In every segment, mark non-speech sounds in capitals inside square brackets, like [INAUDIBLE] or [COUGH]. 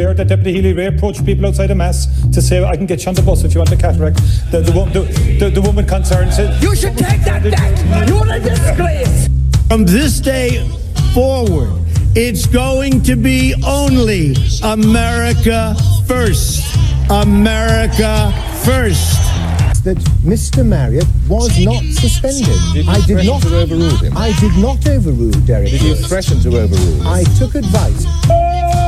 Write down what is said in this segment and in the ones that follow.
There, that Deputy Healy-Rae approached people outside the mass to say, I can get you on the bus if you want a cataract. The, the, wo- the, the, the woman concerned said, You should take that back. You're a disgrace. From this day forward, it's going to be only America first. America first. that Mr. Marriott was not suspended. Did you I did not to overrule him? I did not overrule Derek. Did you Lewis. threaten to overrule him? I took advice. Oh,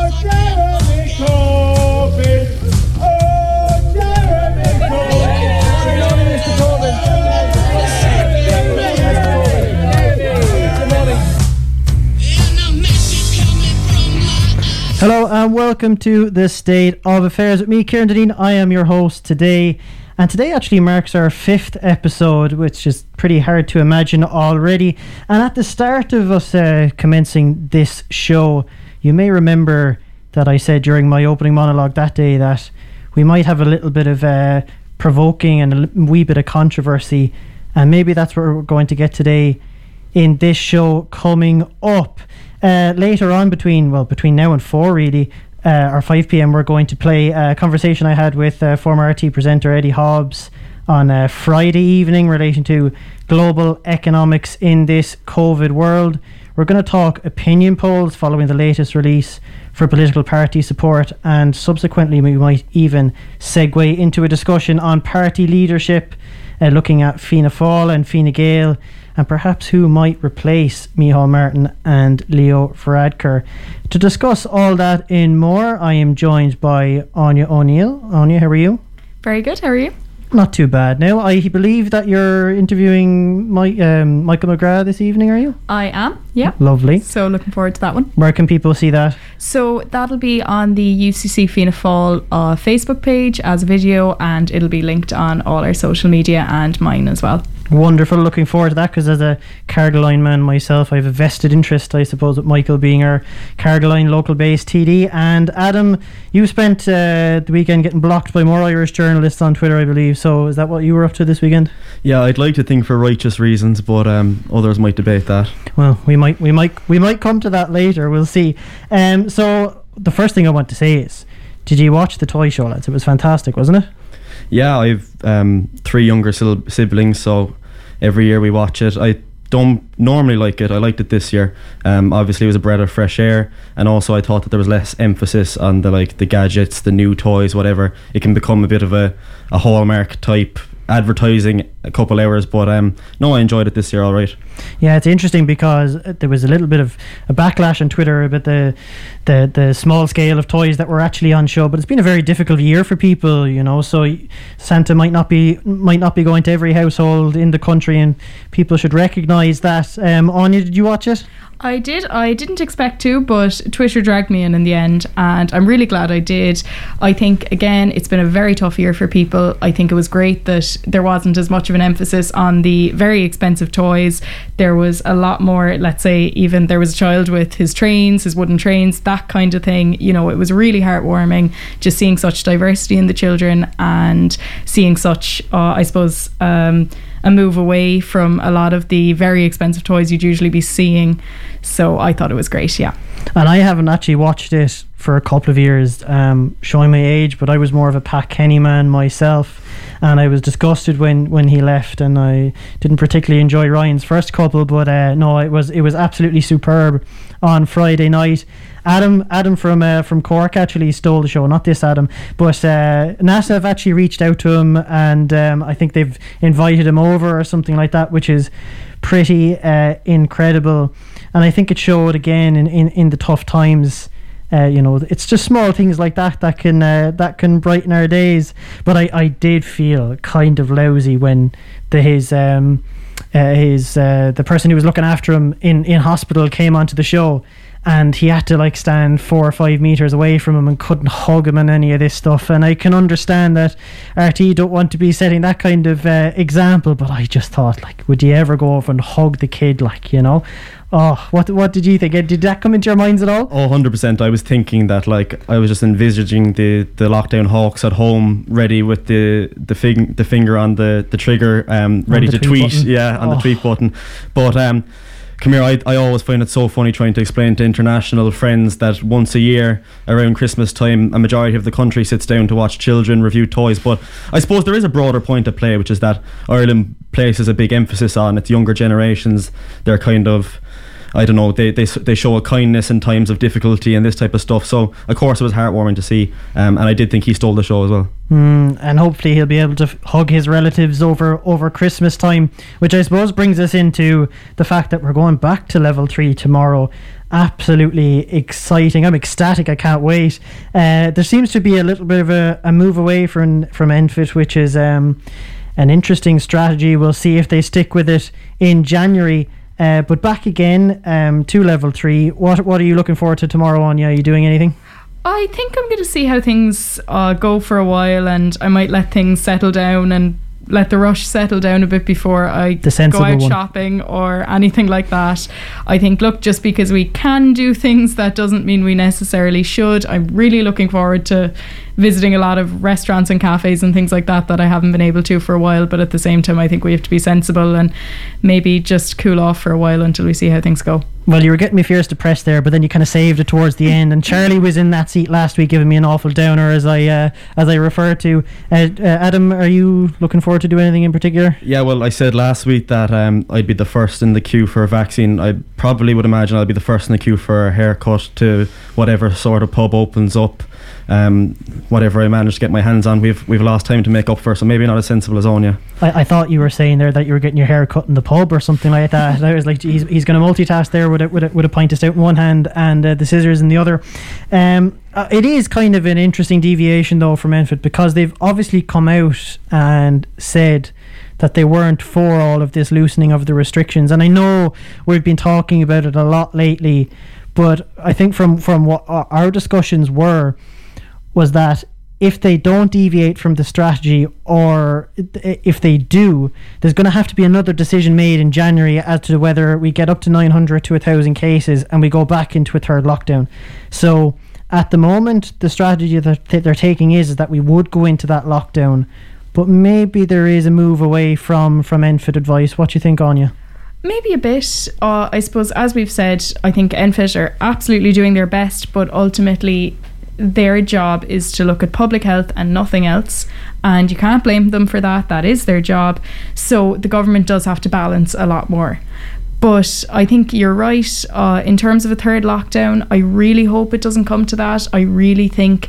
Hello and welcome to the State of Affairs with me, Ciaran Deneen. I am your host today, and today actually marks our fifth episode, which is pretty hard to imagine already. And at the start of us uh, commencing this show, you may remember that I said during my opening monologue that day that we might have a little bit of uh, provoking and a wee bit of controversy, and maybe that's what we're going to get today in this show coming up. Uh, later on, between well, between now and four, really, uh, or five p.m., we're going to play a conversation I had with uh, former RTÉ presenter Eddie Hobbs on a Friday evening, in relation to global economics in this COVID world. We're going to talk opinion polls following the latest release for political party support, and subsequently, we might even segue into a discussion on party leadership, uh, looking at Fianna Fáil and Fine Gael and perhaps who might replace Micheál Martin and Leo Varadkar. To discuss all that and more, I am joined by Áine O'Neill. Áine, how are you? Very good. How are you? Not too bad. Now, I believe that you're interviewing my, um, Michael McGrath this evening, are you? I am. Yeah. Lovely. So looking forward to that one. Where can people see that? So that'll be on the UCC Fianna Fáil uh, Facebook page as a video, and it'll be linked on all our social media and mine as well. Wonderful. Looking forward to that because as a Carrigaline man myself, I have a vested interest, I suppose, with Michael being our Carrigaline local based TD. And Adam, you spent uh, the weekend getting blocked by more Irish journalists on Twitter, I believe. So is that what you were up to this weekend? Yeah, I'd like to think for righteous reasons, but um, others might debate that. Well, we might, we might, we might come to that later. We'll see. Um, so the first thing I want to say is, did you watch the toy show, lads? It was fantastic, wasn't it? Yeah, I've um, three younger siblings, so every year we watch it. I don't normally like it. I liked it this year. Um, obviously, it was a breath of fresh air, and also I thought that there was less emphasis on the like the gadgets, the new toys, whatever. It can become a bit of a, a hallmark type advertising a couple hours, but um, no, I enjoyed it this year. All right. Yeah, it's interesting because uh, there was a little bit of a backlash on Twitter about the, the the small scale of toys that were actually on show. But it's been a very difficult year for people, you know. So Santa might not be might not be going to every household in the country, and people should recognise that. Um, Áine, did you watch it? I did. I didn't expect to, but Twitter dragged me in in the end, and I'm really glad I did. I think again, it's been a very tough year for people. I think it was great that there wasn't as much of an emphasis on the very expensive toys. There was a lot more. Let's say even there was a child with his trains, his wooden trains, that kind of thing. You know, it was really heartwarming just seeing such diversity in the children and seeing such, uh, I suppose. Um, a move away from a lot of the very expensive toys you'd usually be seeing. So I thought it was great, yeah. And I haven't actually watched it for a couple of years, um, showing my age, but I was more of a Pat Kenny man myself. And I was disgusted when, when he left, and I didn't particularly enjoy Ryan's first couple. But uh, no, it was it was absolutely superb on Friday night. Adam Adam from uh, from Cork actually stole the show, not this Adam, but uh, NASA have actually reached out to him, and um, I think they've invited him over or something like that, which is pretty uh, incredible. And I think it showed again in, in, in the tough times. Uh, you know, it's just small things like that that can uh, that can brighten our days. But I, I did feel kind of lousy when the his um uh, his uh, the person who was looking after him in in hospital came onto the show and he had to like stand four or five meters away from him and couldn't hug him and any of this stuff. And I can understand that RTÉ don't want to be setting that kind of uh, example, but I just thought, like, would you ever go over and hug the kid, like, you know? Oh, what what did you think? Did that come into your minds at all? Oh, 100%. I was thinking that, like, I was just envisaging the, the lockdown hawks at home, ready with the the, fing- the finger on the, the trigger, um, ready the to tweet tweet. Yeah, on Oh. the tweet button. But um, Come here, I, I always find it so funny trying to explain to international friends that once a year around Christmas time, a majority of the country sits down to watch children review toys. But I suppose there is a broader point at play, which is that Ireland places a big emphasis on its younger generations. They're kind of I don't know, they, they, they show a kindness in times of difficulty and this type of stuff. So, of course, it was heartwarming to see. Um, and I did think he stole the show as well. Mm, and hopefully he'll be able to f- hug his relatives over over Christmas time, which I suppose brings us into the fact that we're going back to level three tomorrow. Absolutely exciting! I'm ecstatic. I can't wait. Uh, there seems to be a little bit of a, a move away from from NPHET, which is um, an interesting strategy. We'll see if they stick with it in January. Uh, but back again um, to level three. What what are you looking forward to tomorrow, Áine? Are you doing anything? I think I'm going to see how things uh, go for a while, and I might let things settle down and let the rush settle down a bit before I go out one. shopping or anything like that. I think, look, just because we can do things, that doesn't mean we necessarily should. I'm really looking forward to visiting a lot of restaurants and cafes and things like that that I haven't been able to for a while. But at the same time, I think we have to be sensible and maybe just cool off for a while until we see how things go. Well, you were getting me fierce depressed there, but then you kind of saved it towards the end. And Charlie was in that seat last week, giving me an awful downer, as I uh, as I refer to. Uh, uh, Adam, are you looking forward to doing anything in particular? Yeah, well, I said last week that um, I'd be the first in the queue for a vaccine. I probably would imagine I'll be the first in the queue for a haircut to whatever sort of pub opens up. Um, whatever I managed to get my hands on, we've we've lost time to make up for, so maybe not as sensible as Áine. I, I thought you were saying there that you were getting your hair cut in the pub or something like that. And [LAUGHS] I was like, geez, he's going to multitask there with a, with, a, with a pint of stout in one hand and uh, the scissors in the other. Um, uh, it is kind of an interesting deviation though from NPHET because they've obviously come out and said that they weren't for all of this loosening of the restrictions. And I know we've been talking about it a lot lately, but I think from from what our discussions were was that if they don't deviate from the strategy or if they do, there's going to have to be another decision made in January as to whether we get up to 900 to 1,000 cases and we go back into a third lockdown. So at the moment, the strategy that they're taking is, is that we would go into that lockdown, but maybe there is a move away from, from NPHET advice. What do you think, Áine? Maybe a bit. Uh, I suppose, as we've said, I think NPHET are absolutely doing their best, but ultimately, their job is to look at public health and nothing else. And you can't blame them for that. That is their job. So the government does have to balance a lot more. But I think you're right. Uh, in terms of a third lockdown, I really hope it doesn't come to that. I really think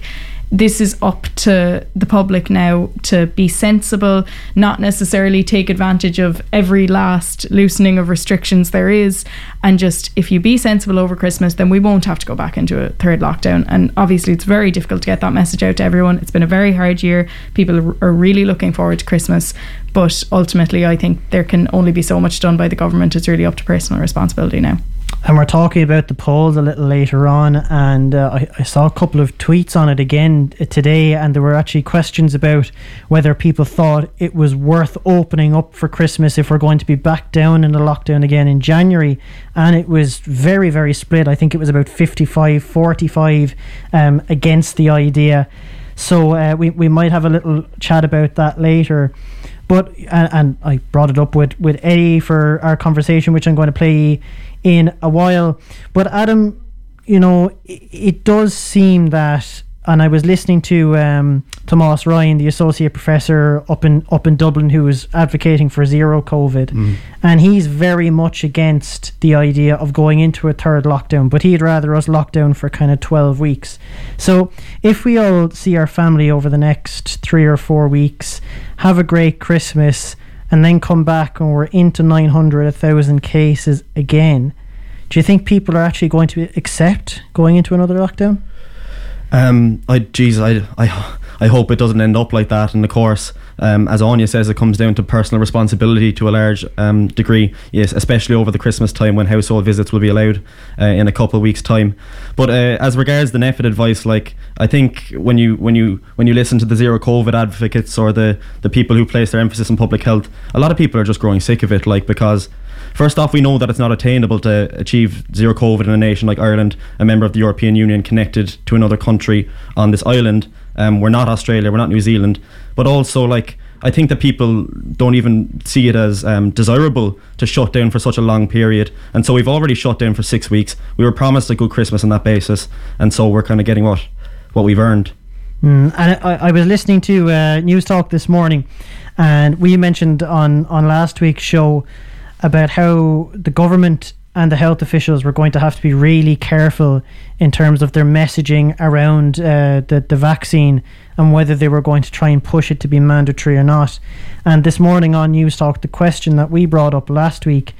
this is up to the public now to be sensible, not necessarily take advantage of every last loosening of restrictions there is. And just if you be sensible over Christmas, then we won't have to go back into a third lockdown. And obviously, it's very difficult to get that message out to everyone. It's been a very hard year. People are- really looking forward to Christmas. But ultimately, I think there can only be so much done by the government. It's really up to personal responsibility now. And we're talking about the polls a little later on, and uh, I, I saw a couple of tweets on it again uh, today, and there were actually questions about whether people thought it was worth opening up for Christmas if we're going to be back down in the lockdown again in January. And it was very, very split. I think it was about 55 45 um, against the idea. So uh, we, we might have a little chat about that later. But and, and I brought it up with, with Eddie for our conversation, which I'm going to play in a while. But Adam, you know, it, it does seem that, and I was listening to um, Tomas Ryan, the associate professor up in up in Dublin, who was advocating for zero COVID, and he's very much against the idea of going into a third lockdown. But he'd rather us lock down for kind of twelve weeks. So if we all see our family over the next three or four weeks, have a great Christmas and then come back and we're into 900, 1,000 cases again, do you think people are actually going to accept going into another lockdown? Um, I, geez, I, I, I hope it doesn't end up like that. And of course, um, as Áine says, it comes down to personal responsibility to a large um, degree. Yes, especially over the Christmas time when household visits will be allowed uh, in a couple of weeks' time. But uh, as regards the NPHET advice, like I think when you when you when you listen to the zero COVID advocates or the the people who place their emphasis on public health, a lot of people are just growing sick of it. Like because First off, we know that it's not attainable to achieve zero COVID in a nation like Ireland, a member of the European Union connected to another country on this island. Um, we're not Australia, we're not New Zealand, but also like I think that people don't even see it as um, desirable to shut down for such a long period. And so we've already shut down for six weeks. We were promised a good Christmas on that basis, and so we're kind of getting what what we've earned. Mm, and I, I, was listening to uh, Newstalk this morning, and we mentioned on on last week's show about how the government and the health officials were going to have to be really careful in terms of their messaging around uh, the the vaccine and whether they were going to try and push it to be mandatory or not. And this morning on Newstalk, the question that we brought up last week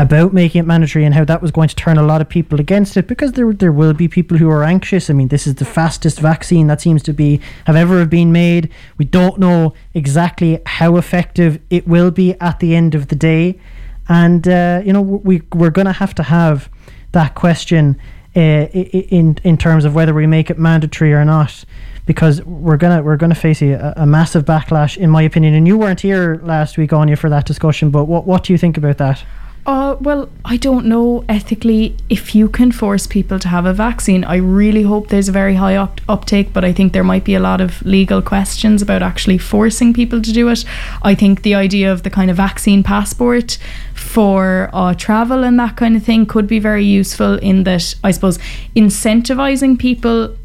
about making it mandatory and how that was going to turn a lot of people against it because there there will be people who are anxious. I mean, this is the fastest vaccine that seems to be have ever been made. We don't know exactly how effective it will be at the end of the day, and uh, you know we we're going to have to have that question uh, in in terms of whether we make it mandatory or not because we're gonna we're gonna face a, a massive backlash in my opinion and you weren't here last week Áine for that discussion but what what do you think about that uh, well, I don't know ethically if you can force people to have a vaccine. I really hope there's a very high up- uptake, but I think there might be a lot of legal questions about actually forcing people to do it. I think the idea of the kind of vaccine passport for uh, travel and that kind of thing could be very useful in that, I suppose, incentivizing people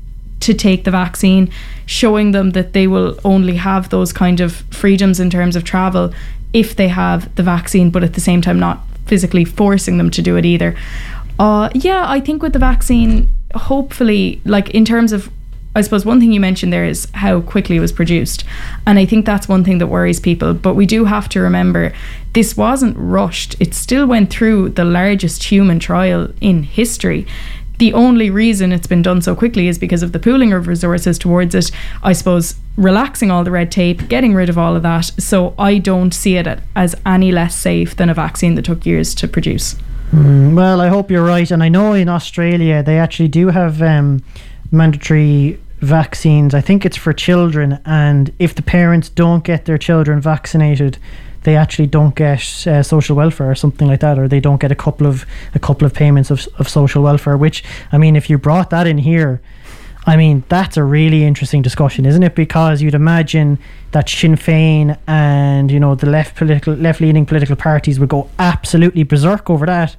to take the vaccine, showing them that they will only have those kind of freedoms in terms of travel if they have the vaccine, but at the same time not physically forcing them to do it either. Uh, yeah, I think with the vaccine, hopefully, like in terms of, I suppose one thing you mentioned there is how quickly it was produced. And I think that's one thing that worries people. But we do have to remember this wasn't rushed, it still went through the largest human trial in history the only reason it's been done so quickly is because of the pooling of resources towards it. I suppose relaxing all the red tape, getting rid of all of that. So I don't see it as any less safe than a vaccine that took years to produce. Mm, well, I hope you're right. And I know in Australia they actually do have um, mandatory vaccines. I think it's for children. And if the parents don't get their children vaccinated, they actually don't get uh, social welfare or something like that, or they don't get a couple of a couple of payments of, of social welfare. Which I mean, if you brought that in here, I mean that's a really interesting discussion, isn't it? Because you'd imagine that Sinn Féin and you know the left political left leaning political parties would go absolutely berserk over that,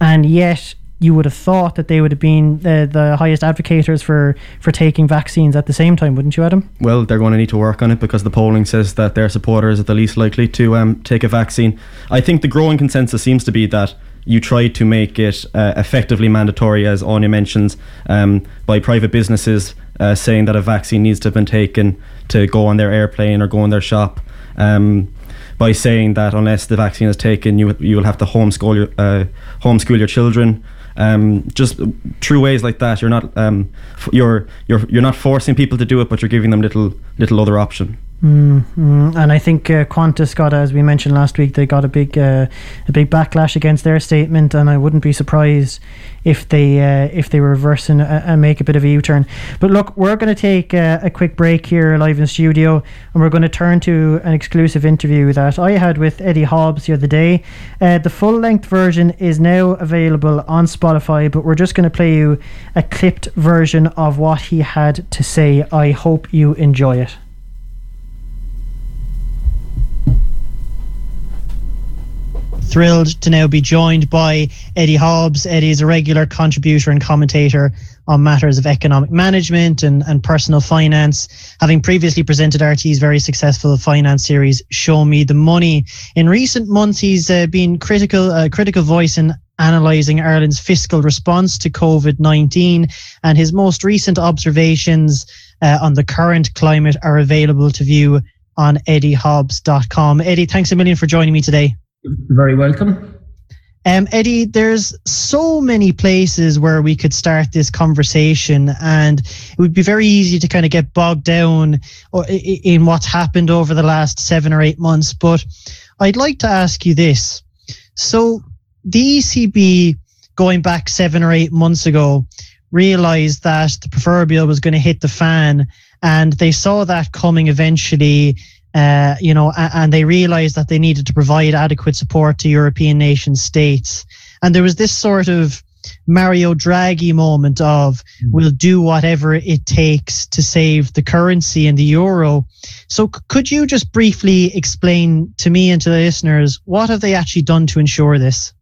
and yet you would have thought that they would have been the, the highest advocates for, for taking vaccines at the same time, wouldn't you, Adam? Well, they're going to need to work on it because the polling says that their supporters are the least likely to um, take a vaccine. I think the growing consensus seems to be that you try to make it uh, effectively mandatory, as Áine mentions, um, by private businesses uh, saying that a vaccine needs to have been taken to go on their airplane or go in their shop. Um, by saying that unless the vaccine is taken, you you will have to homeschool your uh, homeschool your children um, just through ways like that, you're not um, you're you're you're not forcing people to do it, but you're giving them little little other option. Mm, and I think uh, Qantas got, as we mentioned last week, they got a big, uh, a big backlash against their statement, and I wouldn't be surprised if they, uh, if they reverse and, uh, and, make a bit of a U-turn. But look, we're going to take uh, a quick break here live in studio, and we're going to turn to an exclusive interview that I had with Eddie Hobbs the other day. Uh, the full-length version is now available on Spotify, but we're just going to play you a clipped version of what he had to say. I hope you enjoy it. Thrilled to now be joined by Eddie Hobbs. Eddie is a regular contributor and commentator on matters of economic management and, and personal finance, having previously presented RTÉ's very successful finance series, Show Me the Money. In recent months, he's uh, been critical, uh, critical voice in analysing Ireland's fiscal response to COVID 19, and his most recent observations uh, on the current climate are available to view on eddiehobbs.com. Eddie, thanks a million for joining me today. Very welcome. Um, Eddie, there's so many places where we could start this conversation, and it would be very easy to kind of get bogged down in what's happened over the last seven or eight months. But I'd like to ask you this. So, the ECB, going back seven or eight months ago, realized that the proverbial was going to hit the fan, and they saw that coming eventually uh, you know, and, and they realized that they needed to provide adequate support to European nation states. And there was this sort of Mario Draghi moment of we'll do whatever it takes to save the currency and the euro. So c- could you just briefly explain to me and to the listeners what have they actually done to ensure this?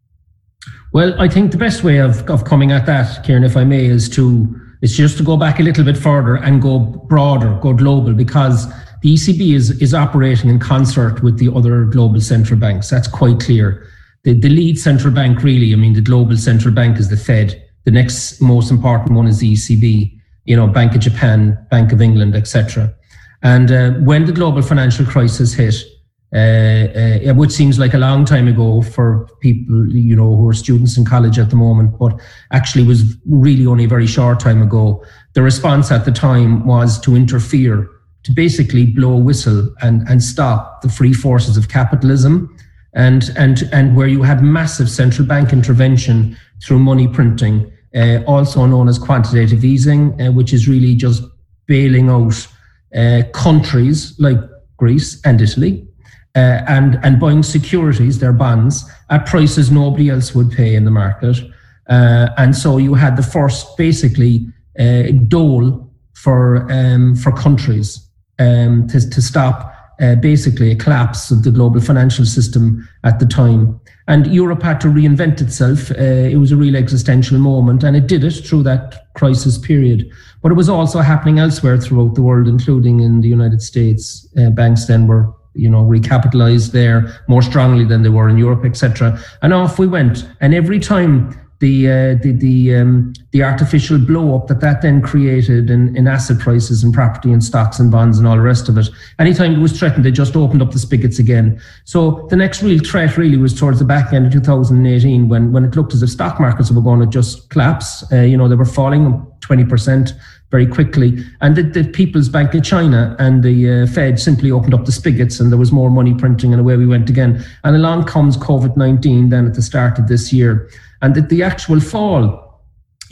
Well, I think the best way of, of coming at that, Ciaran, if I may, is to is just to go back a little bit further and go broader, go global, because the ECB is, is operating in concert with the other global central banks. That's quite clear. The, the lead central bank, really, I mean, the global central bank is the Fed. The next most important one is the ECB, you know, Bank of Japan, Bank of England, etc. And uh, when the global financial crisis hit, uh, uh, which seems like a long time ago for people, you know, who are students in college at the moment, but actually was really only a very short time ago. The response at the time was to interfere, to basically blow a whistle and, and stop the free forces of capitalism. And, and, and where you had massive central bank intervention through money printing, uh, also known as quantitative easing, uh, which is really just bailing out uh, countries like Greece and Italy, uh, and and buying securities, their bonds, at prices nobody else would pay in the market. Uh, and so you had the first basically uh, dole for um, for countries um, to, to stop uh, basically a collapse of the global financial system at the time. And Europe had to reinvent itself. Uh, it was a real existential moment, and it did it through that crisis period. But it was also happening elsewhere throughout the world, including in the United States. Uh, banks then were you know, recapitalized there more strongly than they were in Europe, etc. And off we went. And every time the uh, the the um, the artificial blow up that that then created in, in asset prices and property and stocks and bonds and all the rest of it. Anytime it was threatened, they just opened up the spigots again. So the next real threat really was towards the back end of 2018 when when it looked as if stock markets were going to just collapse. Uh, you know, they were falling 20 percent very quickly. And the, the, People's Bank of China and the uh, Fed simply opened up the spigots and there was more money printing and away we went again. And along comes COVID 19 then at the start of this year. And the, the actual fall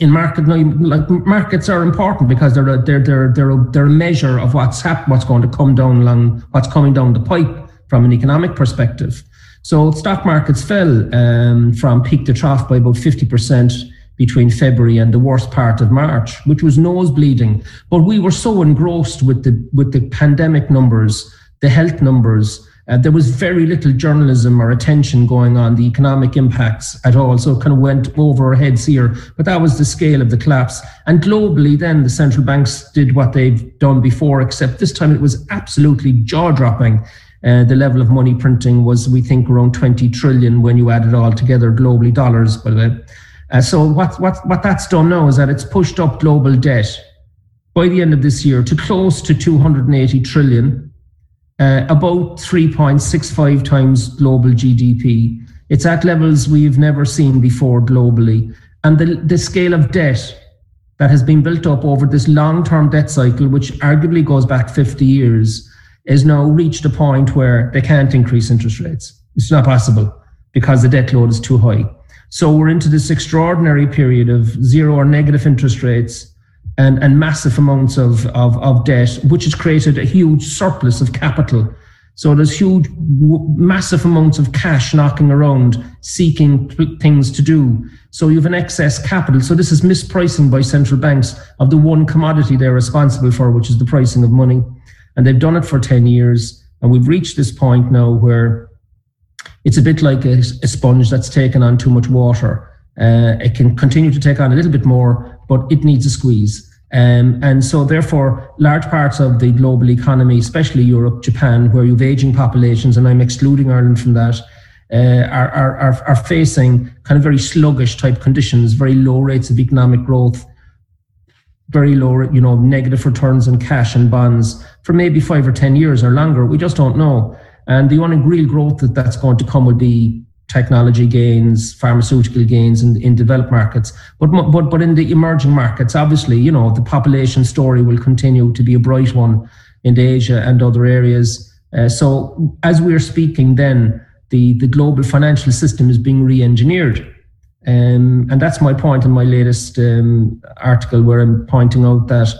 in market like markets are important because they're a, they're they're they're a, they're a measure of what's hap- what's going to come down along what's coming down the pipe from an economic perspective. So stock markets fell um, from peak to trough by about fifty percent between February and the worst part of March, which was nose bleeding. But we were so engrossed with the with the pandemic numbers, the health numbers. Uh, there was very little journalism or attention going on the economic impacts at all. So it kind of went over our heads here. But that was the scale of the collapse. And globally, then the central banks did what they've done before, except this time it was absolutely jaw dropping. Uh, the level of money printing was, we think, around 20 trillion when you add it all together, globally dollars, the way. Uh, so what, what, what that's done now is that it's pushed up global debt by the end of this year to close to 280 trillion, uh, about 3.65 times global GDP. It's at levels we've never seen before globally. And the, the scale of debt that has been built up over this long term debt cycle, which arguably goes back 50 years, is now reached a point where they can't increase interest rates. It's not possible because the debt load is too high. So we're into this extraordinary period of zero or negative interest rates and, and massive amounts of, of, of debt, which has created a huge surplus of capital. So there's huge, massive amounts of cash knocking around, seeking things to do. So you have an excess capital. So this is mispricing by central banks of the one commodity they're responsible for, which is the pricing of money. And they've done it for 10 years. And we've reached this point now where it's a bit like a, a sponge that's taken on too much water. Uh, it can continue to take on a little bit more, but it needs a squeeze. Um, and so, therefore, large parts of the global economy, especially Europe, Japan, where you've aging populations, and I'm excluding Ireland from that, uh, are, are, are facing kind of very sluggish type conditions, very low rates of economic growth, very low, you know, negative returns on cash and bonds for maybe five or 10 years or longer. We just don't know. And the only real growth that that's going to come will be technology gains, pharmaceutical gains in, in developed markets. But, but, but in the emerging markets, obviously, you know, the population story will continue to be a bright one in Asia and other areas. Uh, so as we're speaking then, the, the global financial system is being re-engineered. Um, and that's my point in my latest um, article where I'm pointing out that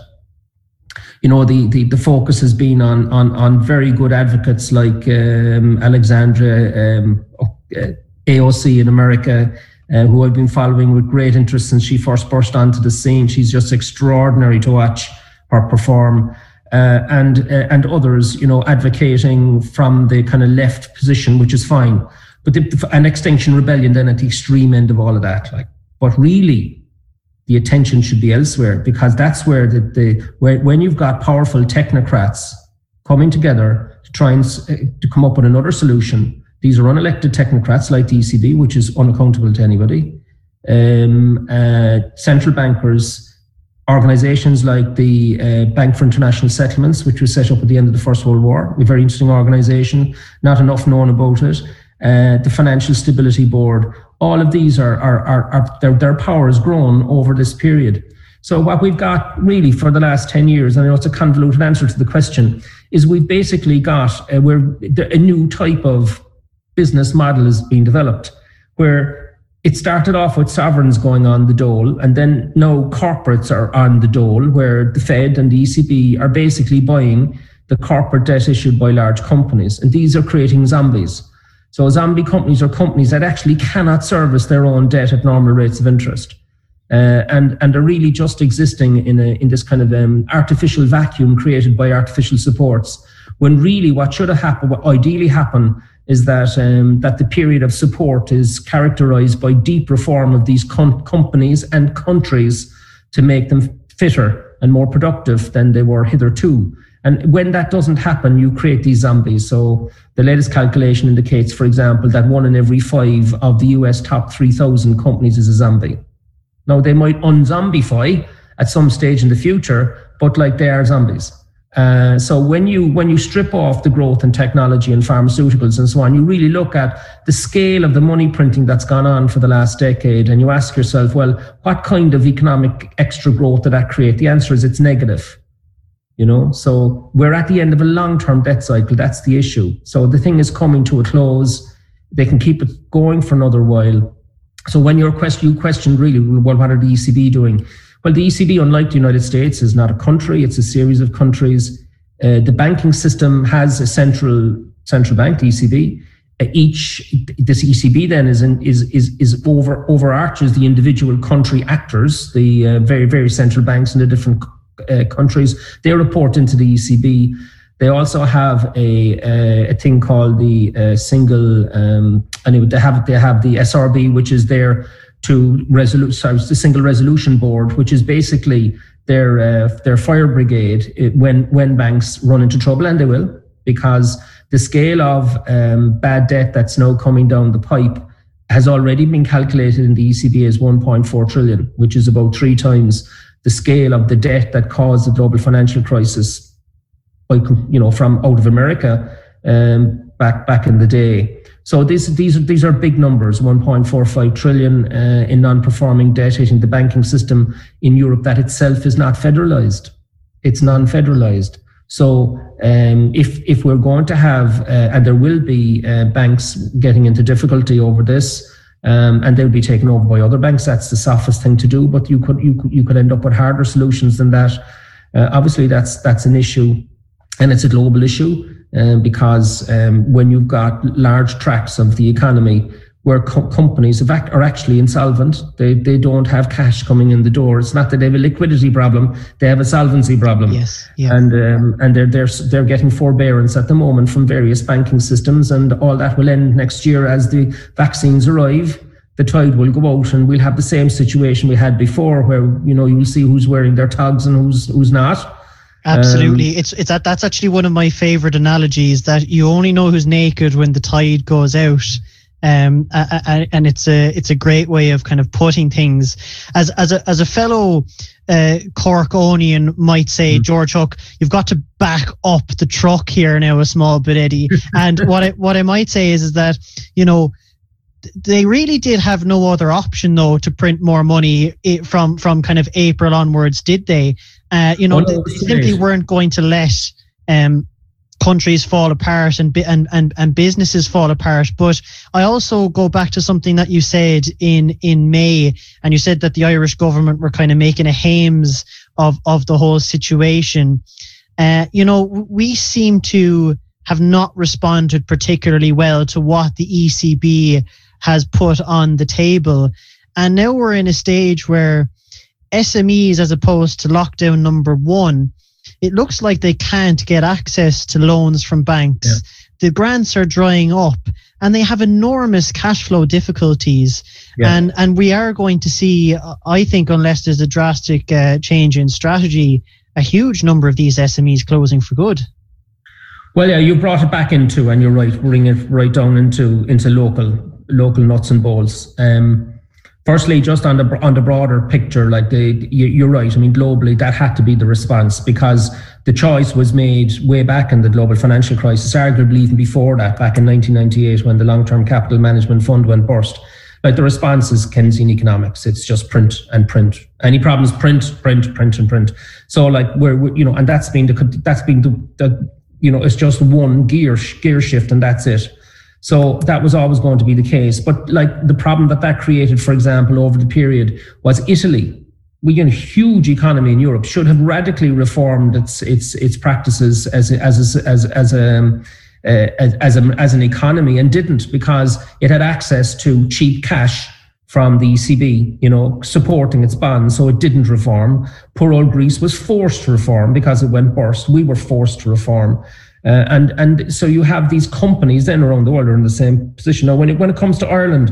you know the, the, the focus has been on on on very good advocates like um, Alexandria um, AOC in America, uh, who I've been following with great interest since she first burst onto the scene. She's just extraordinary to watch her perform. Uh, and uh, and others, you know, advocating from the kind of left position, which is fine. But the, an extinction rebellion then at the extreme end of all of that, like, but really, the attention should be elsewhere because that's where the, the where, when you've got powerful technocrats coming together to try and uh, to come up with another solution. These are unelected technocrats like the ECB, which is unaccountable to anybody. Um, uh, central bankers, organizations like the uh, Bank for International Settlements, which was set up at the end of the First World War, a very interesting organization, not enough known about it. Uh, the Financial Stability Board, all of these are, are, are, are their, their power has grown over this period. So what we've got really for the last 10 years, and I know it's a convoluted answer to the question, is we've basically got uh, where a new type of business model is being developed, where it started off with sovereigns going on the dole, and then now corporates are on the dole, where the Fed and the ECB are basically buying the corporate debt issued by large companies, and these are creating zombies. So zombie companies are companies that actually cannot service their own debt at normal rates of interest. Uh, and and are really just existing in a in this kind of um, artificial vacuum created by artificial supports. When really, what should have happened, what ideally happen, is that um, that the period of support is characterized by deep reform of these com- companies and countries to make them fitter and more productive than they were hitherto. And when that doesn't happen, you create these zombies. So the latest calculation indicates, for example, that one in every five of the US top 3,000 companies is a zombie. Now they might unzombify at some stage in the future, but like they are zombies. Uh, so when you when you strip off the growth in technology and pharmaceuticals and so on, you really look at the scale of the money printing that's gone on for the last decade, and you ask yourself, well, what kind of economic extra growth did that create? The answer is it's negative. You know, so we're at the end of a long-term debt cycle. That's the issue. So the thing is coming to a close. They can keep it going for another while so when your question, you questioned really, well, what are the ECB doing? Well, the ECB, unlike the United States, is not a country; it's a series of countries. Uh, the banking system has a central central bank, the ECB. Uh, each this ECB then is in, is is is over overarches the individual country actors, the uh, very very central banks in the different uh, countries. They report into the ECB. They also have a a, a thing called the uh, single. Um, anyway, they have they have the SRB, which is there to resolute. Sorry, the single resolution board, which is basically their uh, their fire brigade when when banks run into trouble, and they will, because the scale of um, bad debt that's now coming down the pipe has already been calculated in the ECB as 1.4 trillion, which is about three times the scale of the debt that caused the global financial crisis you know from out of America um, back back in the day. So these these these are big numbers: 1.45 trillion uh, in non-performing debt hitting the banking system in Europe. That itself is not federalized; it's non-federalized. So um, if if we're going to have uh, and there will be uh, banks getting into difficulty over this. Um, and they'll be taken over by other banks. That's the softest thing to do, but you could you could, you could end up with harder solutions than that. Uh, obviously, that's that's an issue and it's a global issue um, because um, when you've got large tracts of the economy where co- companies are actually insolvent, they, they don't have cash coming in the door. It's not that they have a liquidity problem; they have a solvency problem. Yes, yeah. and um, and they're they're they're getting forbearance at the moment from various banking systems, and all that will end next year as the vaccines arrive the tide will go out and we'll have the same situation we had before where you know you'll see who's wearing their togs and who's who's not Absolutely, um, it's it's that that's actually one of my favorite analogies that you only know who's naked when the tide goes out. Um, and it's a it's a great way of kind of putting things as as a as a fellow uh, Corkonian might say, mm. George Hook, you've got to back up the truck here now a small bit, Eddie. [LAUGHS] and what I what I might say is is that you know they really did have no other option though to print more money eh, from from kind of April onwards, did they? Uh, you know, they, simply weren't going to let um, countries fall apart and, and and and businesses fall apart. But I also go back to something that you said in in May, and you said that the Irish government were kind of making a hames of of the whole situation. Uh, you know, we seem to have not responded particularly well to what the ECB has put on the table. And now we're in a stage where SMEs, as opposed to lockdown number one, it looks like they can't get access to loans from banks. Yeah. The grants are drying up and they have enormous cash flow difficulties. Yeah. And, and we are going to see, I think, unless there's a drastic uh, change in strategy, a huge number of these SMEs closing for good. Well, yeah, you brought it back into, and you're right, bring it right down into into local local nuts and bolts. Um, firstly, just on the on the broader picture, like the you, are right. I mean, globally, that had to be the response because the choice was made way back in the global financial crisis, arguably even before that, back in 1998 when the Long Term Capital Management Fund went burst. Like the response is Keynesian economics. It's just print and print. Any problems, print, print, print, and print. So like we're, we're you know, and that's been the that's been the, the you know, it's just one gear gear shift and that's it. So that was always going to be the case. But like the problem that that created, for example, over the period was Italy. We a huge economy in Europe should have radically reformed its its its practices as as as as a uh, as, a, as an economy and didn't because it had access to cheap cash from the ECB, you know, supporting its bonds. So it didn't reform. Poor old Greece was forced to reform because it went burst. We were forced to reform. Uh, and and so you have these companies then around the world are in the same position. Now, when it, when it comes to Ireland,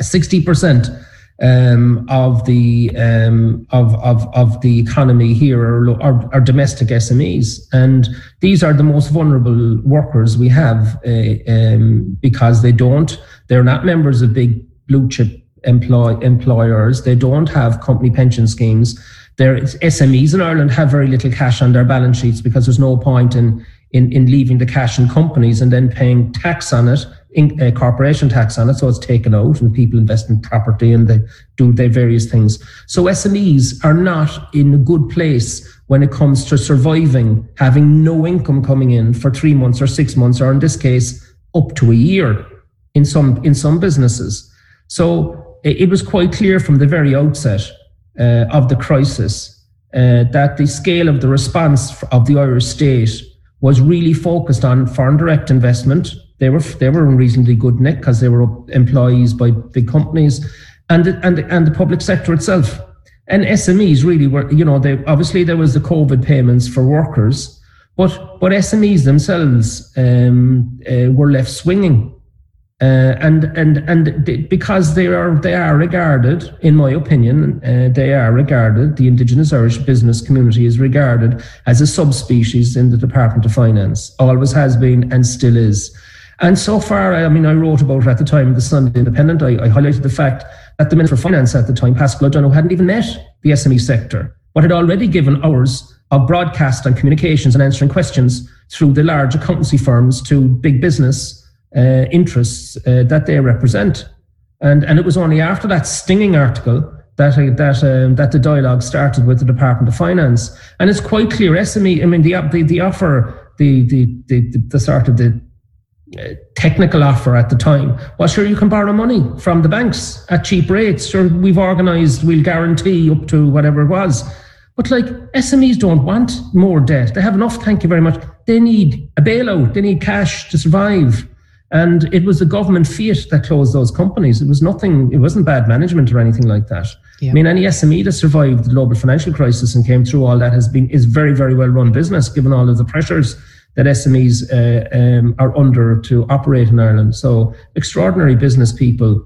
60% um, of the um, of, of of the economy here are, are, are, domestic SMEs, and these are the most vulnerable workers we have uh, um, because they don't they're not members of big blue chip employ employers. They don't have company pension schemes. Their SMEs in Ireland have very little cash on their balance sheets because there's no point in in, in leaving the cash in companies and then paying tax on it, in, uh, corporation tax on it. So it's taken out and people invest in property and they do their various things. So SMEs are not in a good place when it comes to surviving, having no income coming in for three months or six months, or in this case, up to a year in some in some businesses. So it was quite clear from the very outset uh, of the crisis uh, that the scale of the response of the Irish state was really focused on foreign direct investment. They were they were in reasonably good nick because they were employees by big companies, and and and the public sector itself. And SMEs really were, you know, they obviously there was the COVID payments for workers, but but SMEs themselves um, uh, were left swinging uh, and and and because they are they are regarded, in my opinion, uh, they are regarded. The Indigenous Irish business community is regarded as a subspecies in the Department of Finance. Always has been and still is. And so far, I mean, I wrote about it at the time the Sunday Independent. I, I highlighted the fact that the Minister for Finance at the time, Paschal O'Donoghue, hadn't even met the SME sector, but had already given hours of broadcast and communications and answering questions through the large accountancy firms to big business uh, interests uh, that they represent. And, and it was only after that stinging article that uh, that um, that the dialogue started with the Department of Finance. And it's quite clear SME. I mean, the the, the offer, the, the the the sort of the uh, technical offer at the time well sure you can borrow money from the banks at cheap rates sure we've organized we'll guarantee up to whatever it was but like smes don't want more debt they have enough thank you very much they need a bailout they need cash to survive and it was the government fiat that closed those companies. It was nothing, it wasn't bad management or anything like that. Yeah. I mean, any SME that survived the global financial crisis and came through all that has been is very, very well run business, given all of the pressures that SMEs uh, um, are under to operate in Ireland. So extraordinary business people.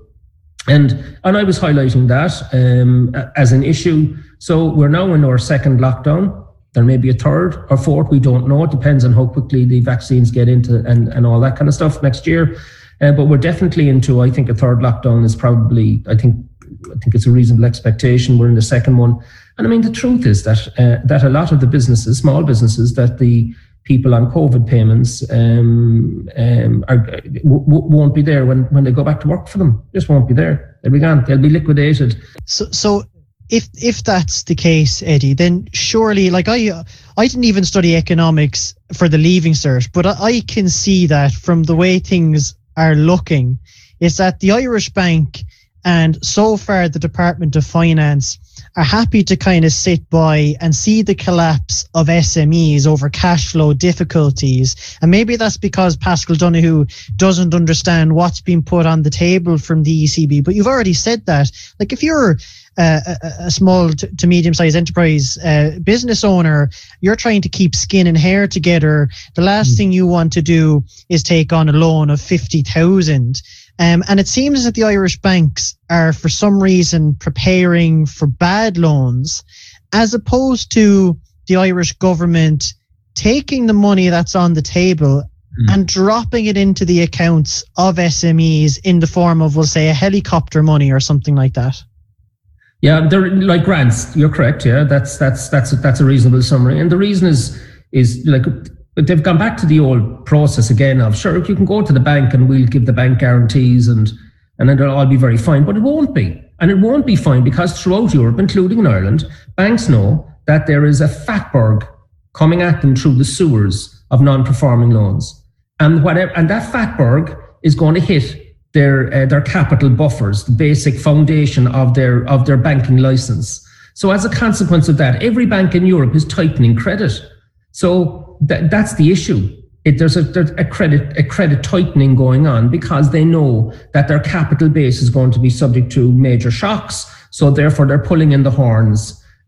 And and I was highlighting that um, as an issue. So we're now in our second lockdown. There may be a third or fourth. We don't know. It depends on how quickly the vaccines get into and, and all that kind of stuff next year. Uh, but we're definitely into. I think a third lockdown is probably. I think. I think it's a reasonable expectation. We're in the second one, and I mean the truth is that uh, that a lot of the businesses, small businesses, that the people on COVID payments um, um, are, w- won't be there when, when they go back to work for them. Just won't be there. They'll be gone. They'll be liquidated. So, so if if that's the case, Eddie, then surely, like I, I didn't even study economics for the leaving cert, but I, I can see that from the way things are looking, is that the Irish Bank And so far, the Department of Finance are happy to kind of sit by and see the collapse of SMEs over cash flow difficulties. And maybe that's because Paschal Donohoe doesn't understand what's been put on the table from the ECB. But you've already said that. Like if you're uh, a, a, small to, to medium sized enterprise uh, business owner, you're trying to keep skin and hair together. The last mm. thing you want to do is take on a loan of 50,000. Um, and it seems that the Irish banks are, for some reason, preparing for bad loans, as opposed to the Irish government taking the money that's on the table mm. and dropping it into the accounts of SMEs in the form of, we'll say, a helicopter money or something like that. Yeah, they're like grants. You're correct. Yeah, that's that's that's that's a reasonable summary. And the reason is is like they've gone back to the old process again of sure you can go to the bank and we'll give the bank guarantees and and then it'll all be very fine, but it won't be. And it won't be fine because throughout Europe, including in Ireland, banks know that there is a fatberg coming at them through the sewers of non-performing loans. And whatever and that fatberg is going to hit their uh, their capital buffers, the basic foundation of their of their banking license. So as a consequence of that, every bank in Europe is tightening credit. So that, that's the issue. It, there's, a, there's a credit a credit tightening going on because they know that their capital base is going to be subject to major shocks. So therefore, they're pulling in the horns.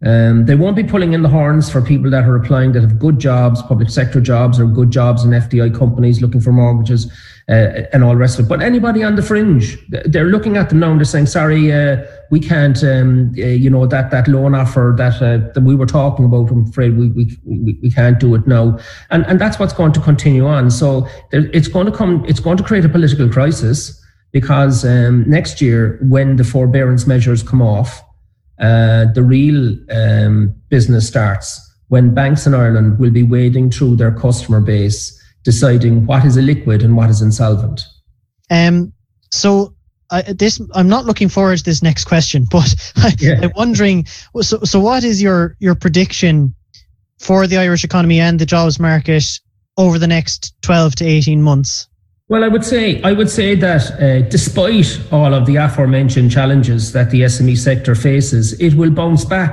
Um, they won't be pulling in the horns for people that are applying that have good jobs, public sector jobs, or good jobs in FDI companies looking for mortgages uh, and all the rest of it. But anybody on the fringe, they're looking at them now and they're saying, "Sorry, uh, we can't, um, uh, you know, that that loan offer that uh, that we were talking about. I'm afraid we, we we we can't do it now." And and that's what's going to continue on. So it's going to come. It's going to create a political crisis because um, next year, when the forbearance measures come off uh, the real um, business starts when banks in Ireland will be wading through their customer base, deciding what is a liquid and what is insolvent. Um, so uh, this I'm not looking forward to this next question, [LAUGHS] but I, yeah. I'm wondering. So, so what is your your prediction for the Irish economy and the jobs market over the next 12 to 18 months? Well, I would say I would say that uh, despite all of the aforementioned challenges that the SME sector faces, it will bounce back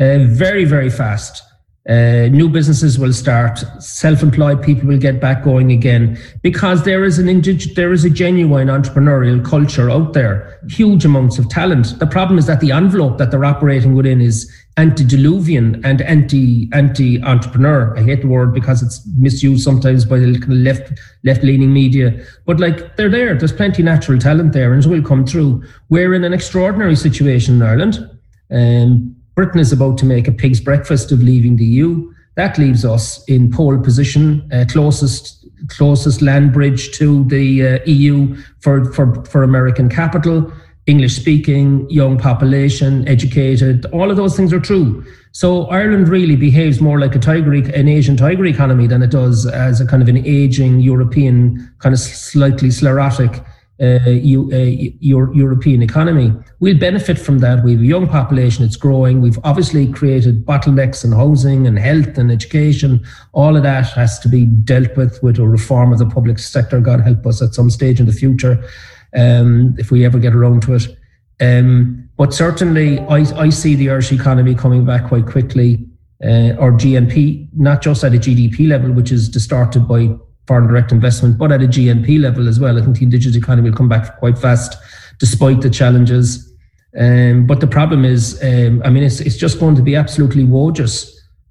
uh, very very fast. Uh, new businesses will start. Self-employed people will get back going again because there is an indig- there is a genuine entrepreneurial culture out there. Huge amounts of talent. The problem is that the envelope that they're operating within is antediluvian and anti anti entrepreneur. I hate the word because it's misused sometimes by the left left leaning media. But like they're there. There's plenty natural talent there, and it will come through. We're in an extraordinary situation in Ireland. Um, Britain is about to make a pig's breakfast of leaving the EU. That leaves us in pole position, uh, closest closest land bridge to the uh, EU for, for, for American capital. English speaking, young population, educated, all of those things are true. So Ireland really behaves more like a tiger, an Asian tiger economy than it does as a kind of an aging European, kind of slightly sclerotic uh, uh, European economy. We'll benefit from that. We have a young population, it's growing. We've obviously created bottlenecks in housing and health and education. All of that has to be dealt with with a reform of the public sector, God help us at some stage in the future um, if we ever get around to it. Um, but certainly, I, I see the Irish economy coming back quite quickly, uh, or GNP, not just at a GDP level, which is distorted by foreign direct investment, but at a GNP level as well. I think the indigenous economy will come back quite fast, despite the challenges. Um, but the problem is, um, I mean, it's, it's just going to be absolutely woeful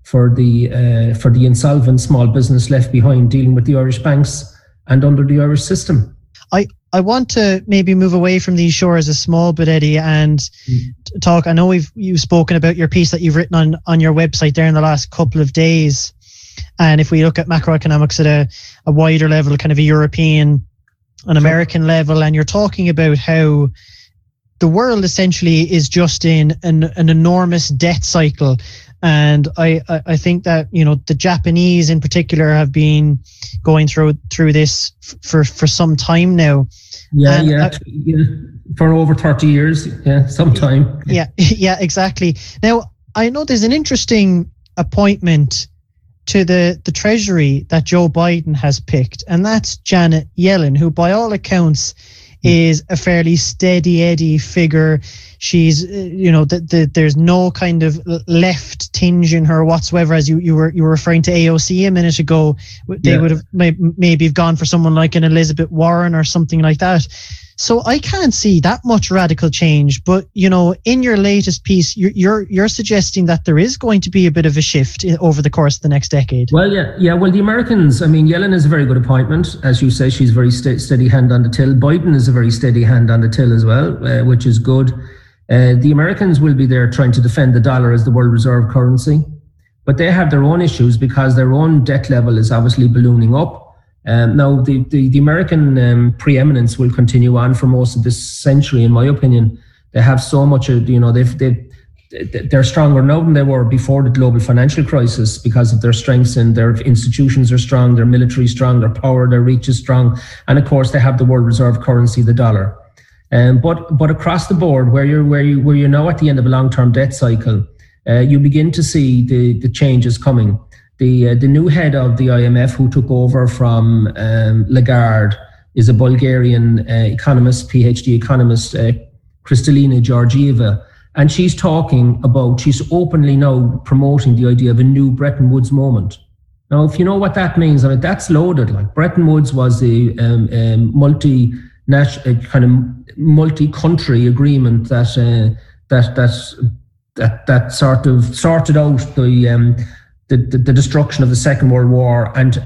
for the uh, for the insolvent small business left behind dealing with the Irish banks and under the Irish system. I, I want to maybe move away from these shores a small bit, Eddie, and mm. talk. I know we've you've spoken about your piece that you've written on on your website there in the last couple of days. And if we look at macroeconomics at a, a wider level, kind of a European, an American level, and you're talking about how the world essentially is just in an, an enormous debt cycle and I, I think that you know the Japanese in particular have been going through through this for for some time now. Yeah, yeah, I, yeah, for over thirty years. Yeah, [LAUGHS] some time. Yeah, [LAUGHS] yeah, exactly. Now I know there's an interesting appointment to the the Treasury that Joe Biden has picked, and that's Janet Yellen, who by all accounts hmm. is a fairly steady Eddie figure. She's, uh, you know, the, the, there's no kind of left tinge in her whatsoever. As you, you were you were referring to AOC a minute ago, they Yeah. would have may, maybe have gone for someone like an Elizabeth Warren or something like that. So I can't see that much radical change. But you know, in your latest piece, you're you're, you're suggesting that there is going to be a bit of a shift over the course of the next decade. Well, yeah, yeah. Well, the Americans. I mean, Yellen is a very good appointment, as you say. She's very sta steady hand on the till. Biden is a very steady hand on the till as well, uh, which is good. Uh, the Americans will be there trying to defend the dollar as the world reserve currency, but they have their own issues because their own debt level is obviously ballooning up. Um, now, the, the, the American um, preeminence will continue on for most of this century, in my opinion. They have so much, you know, they've, they've they're stronger now than they were before the global financial crisis because of their strengths and their institutions are strong, their military is strong, their power, their reach is strong, and of course they have the world reserve currency, the dollar. Um, but but across the board, where you're where you where you're now at the end of a long term debt cycle, uh, you begin to see the the changes coming. The uh, the new head of the IMF who took over from um, Lagarde is a Bulgarian uh, economist, PhD economist, uh, Kristalina Georgieva. And she's talking about, she's openly now promoting the idea of a new Bretton Woods moment. Now, if you know what that means, I mean, that's loaded. Like Bretton Woods was the um, um, multi uh, kind of multi-country agreement that uh, that that that that sort of sorted out the, um, the, the the destruction of the Second World War and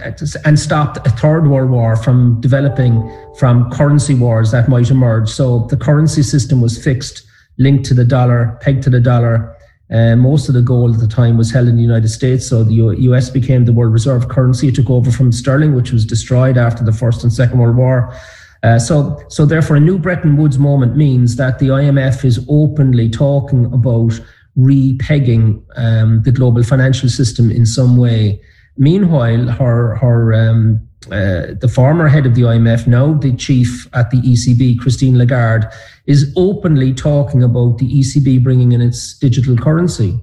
and stopped a Third World War from developing from currency wars that might emerge. So the currency system was fixed, linked to the dollar, pegged to the dollar. Uh, most of the gold at the time was held in the United States, so the U- US became the world reserve currency. It took over from sterling, which was destroyed after the First and Second World War. Uh, so, so therefore, a new Bretton Woods moment means that the IMF is openly talking about repegging um, the global financial system in some way. Meanwhile, her her um, uh, the former head of the IMF, now the chief at the ECB, Christine Lagarde, is openly talking about the ECB bringing in its digital currency.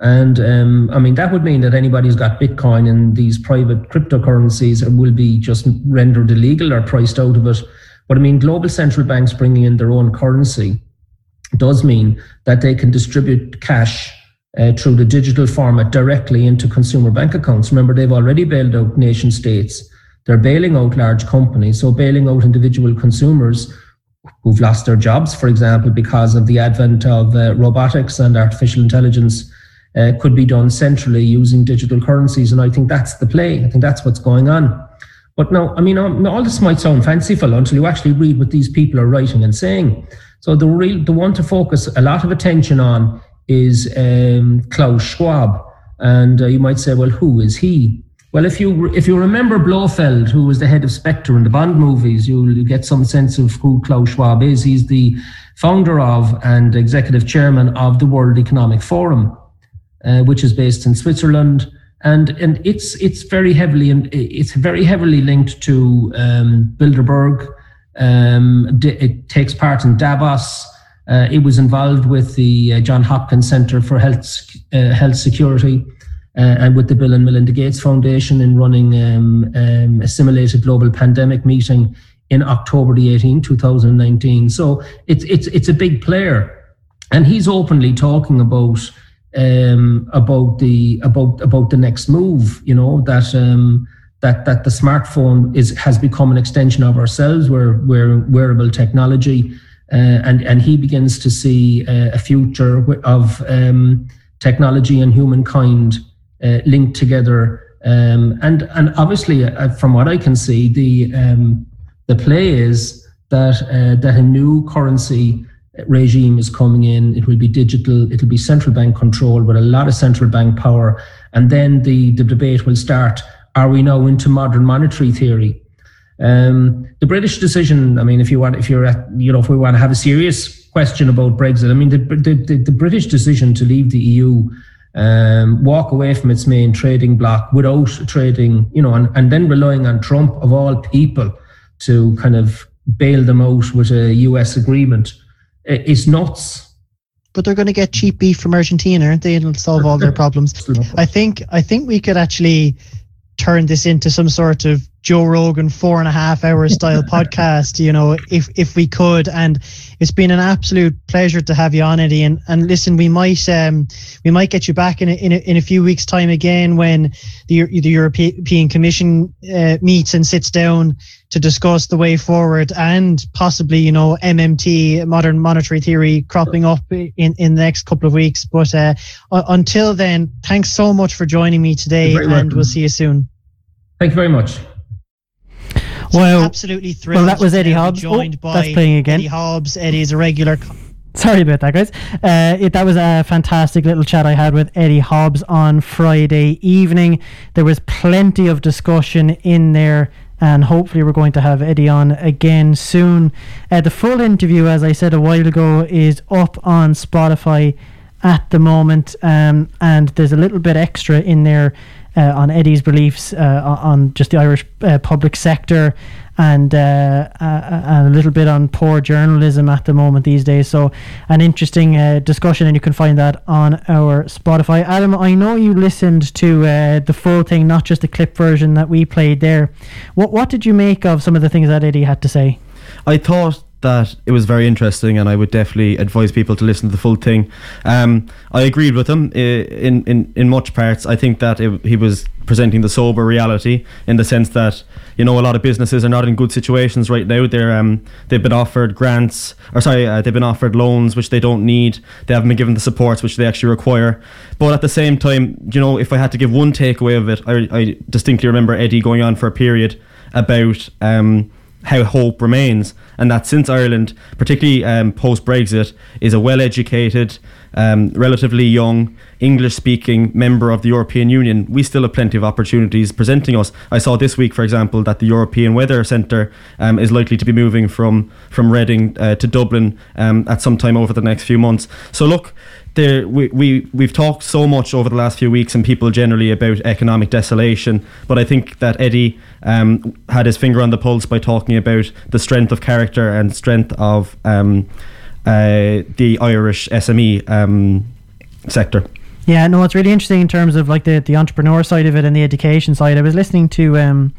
And um, I mean, that would mean that anybody who's got Bitcoin and these private cryptocurrencies will be just rendered illegal or priced out of it. But I mean, global central banks bringing in their own currency does mean that they can distribute cash uh, through the digital format directly into consumer bank accounts. Remember, they've already bailed out nation states. They're bailing out large companies, so bailing out individual consumers who've lost their jobs, for example, because of the advent of uh, robotics and artificial intelligence. Uh, could be done centrally using digital currencies, and I think that's the play. I think that's what's going on. But no, I mean, all this might sound fanciful until you actually read what these people are writing and saying. So the real, the one to focus a lot of attention on is um, Klaus Schwab, and uh, you might say, well, who is he? Well, if you if you remember Blofeld, who was the head of Spectre in the Bond movies, you'll you get some sense of who Klaus Schwab is. He's the founder of and executive chairman of the World Economic Forum, uh, which is based in Switzerland, and and it's it's very heavily and it's very heavily linked to um, Bilderberg. Um, it takes part in Davos. Uh, it was involved with the uh, John Hopkins Center for Health uh, Health Security uh, and with the Bill and Melinda Gates Foundation in running um, um, a simulated global pandemic meeting in October the 18th, 2019. So it's it's it's a big player, and he's openly talking about um, about the about about the next move. You know that. Um, that, that the smartphone is has become an extension of ourselves. We're, we're wearable technology, uh, and and he begins to see uh, a future of um, technology and humankind uh, linked together. Um, and and obviously, uh, from what I can see, the um, the play is that uh, that a new currency regime is coming in. It will be digital. It'll be central bank control with a lot of central bank power, and then the the debate will start. Are we now into modern monetary theory? Um, the British decision. I mean, if you want, if you're at, you know, if we want to have a serious question about Brexit, I mean, the the, the, British decision to leave the EU um, walk away from its main trading bloc without trading, you know, and, and then relying on Trump of all people to kind of bail them out with a US agreement is nuts. But they're going to get cheap beef from Argentina, aren't they? It'll solve all their [LAUGHS] problems. I think I think we could actually turn this into some sort of Joe Rogan four and a half hour style [LAUGHS] podcast, you know, if if we could. And it's been an absolute pleasure to have you on, Eddie. And and listen, we might um we might get you back in a, in a, in a few weeks' time again when the the European Commission uh, meets and sits down to discuss the way forward and possibly you know MMT modern monetary theory cropping up in in the next couple of weeks. But uh, until then, thanks so much for joining me today, and welcome. we'll see you soon. Thank you very much. Well, absolutely thrilled. Well, that was Eddie Hobbs. Joined oh, by that's playing again. Eddie Hobbs. Eddie is a regular. Sorry about that, guys. Uh, it, that was a fantastic little chat I had with Eddie Hobbs on Friday evening. There was plenty of discussion in there, and hopefully, we're going to have Eddie on again soon. Uh, the full interview, as I said a while ago, is up on Spotify at the moment, um, and there's a little bit extra in there uh, on Eddie's beliefs uh, on just the Irish uh, public sector and uh, a, a, little bit on poor journalism at the moment these days. So, an interesting uh, discussion, and you can find that on our Spotify. Adam, I know you listened to uh, the full thing, not just the clip version that we played there. What what did you make of some of the things that Eddie had to say? I thought that it was very interesting, and I would definitely advise people to listen to the full thing. Um, I agreed with him in in in much parts. I think that it, he was presenting the sober reality in the sense that you know a lot of businesses are not in good situations right now. They're um, they've been offered grants, or sorry, uh, they've been offered loans which they don't need. They haven't been given the supports which they actually require. But at the same time, you know, if I had to give one takeaway of it, I, I distinctly remember Eddie going on for a period about. Um, how hope remains, and that since Ireland, particularly um, post Brexit, is a well educated, um, relatively young, English speaking member of the European Union, we still have plenty of opportunities presenting us. I saw this week, for example, that the European Weather Centre um, is likely to be moving from, from Reading uh, to Dublin um, at some time over the next few months. So, look, there we, we we've talked so much over the last few weeks and people generally about economic desolation but I think that Eddie um, had his finger on the pulse by talking about the strength of character and strength of um, uh, the Irish SME um, sector yeah, no, it's really interesting in terms of like the, the entrepreneur side of it and the education side. I was listening to um,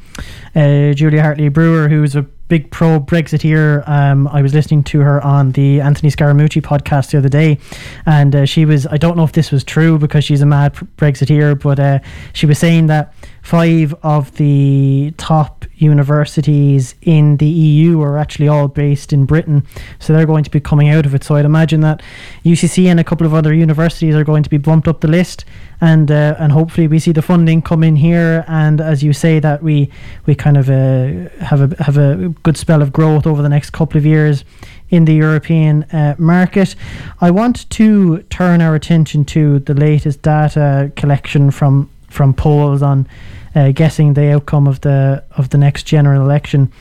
uh, Julia Hartley Brewer, who's a big pro Brexiteer. Um, I was listening to her on the Anthony Scaramucci podcast the other day, and uh, she was, I don't know if this was true because she's a mad Brexiteer, but uh, she was saying that five of the top universities in the EU are actually all based in Britain. So they're going to be coming out of it. So I'd imagine that UCC and a couple of other universities are going to be bumped up the list. And uh, and hopefully we see the funding come in here, and as you say that we we kind of uh, have a have a good spell of growth over the next couple of years in the European uh, market. I want to turn our attention to the latest data collection from from polls on uh, guessing the outcome of the of the next general election.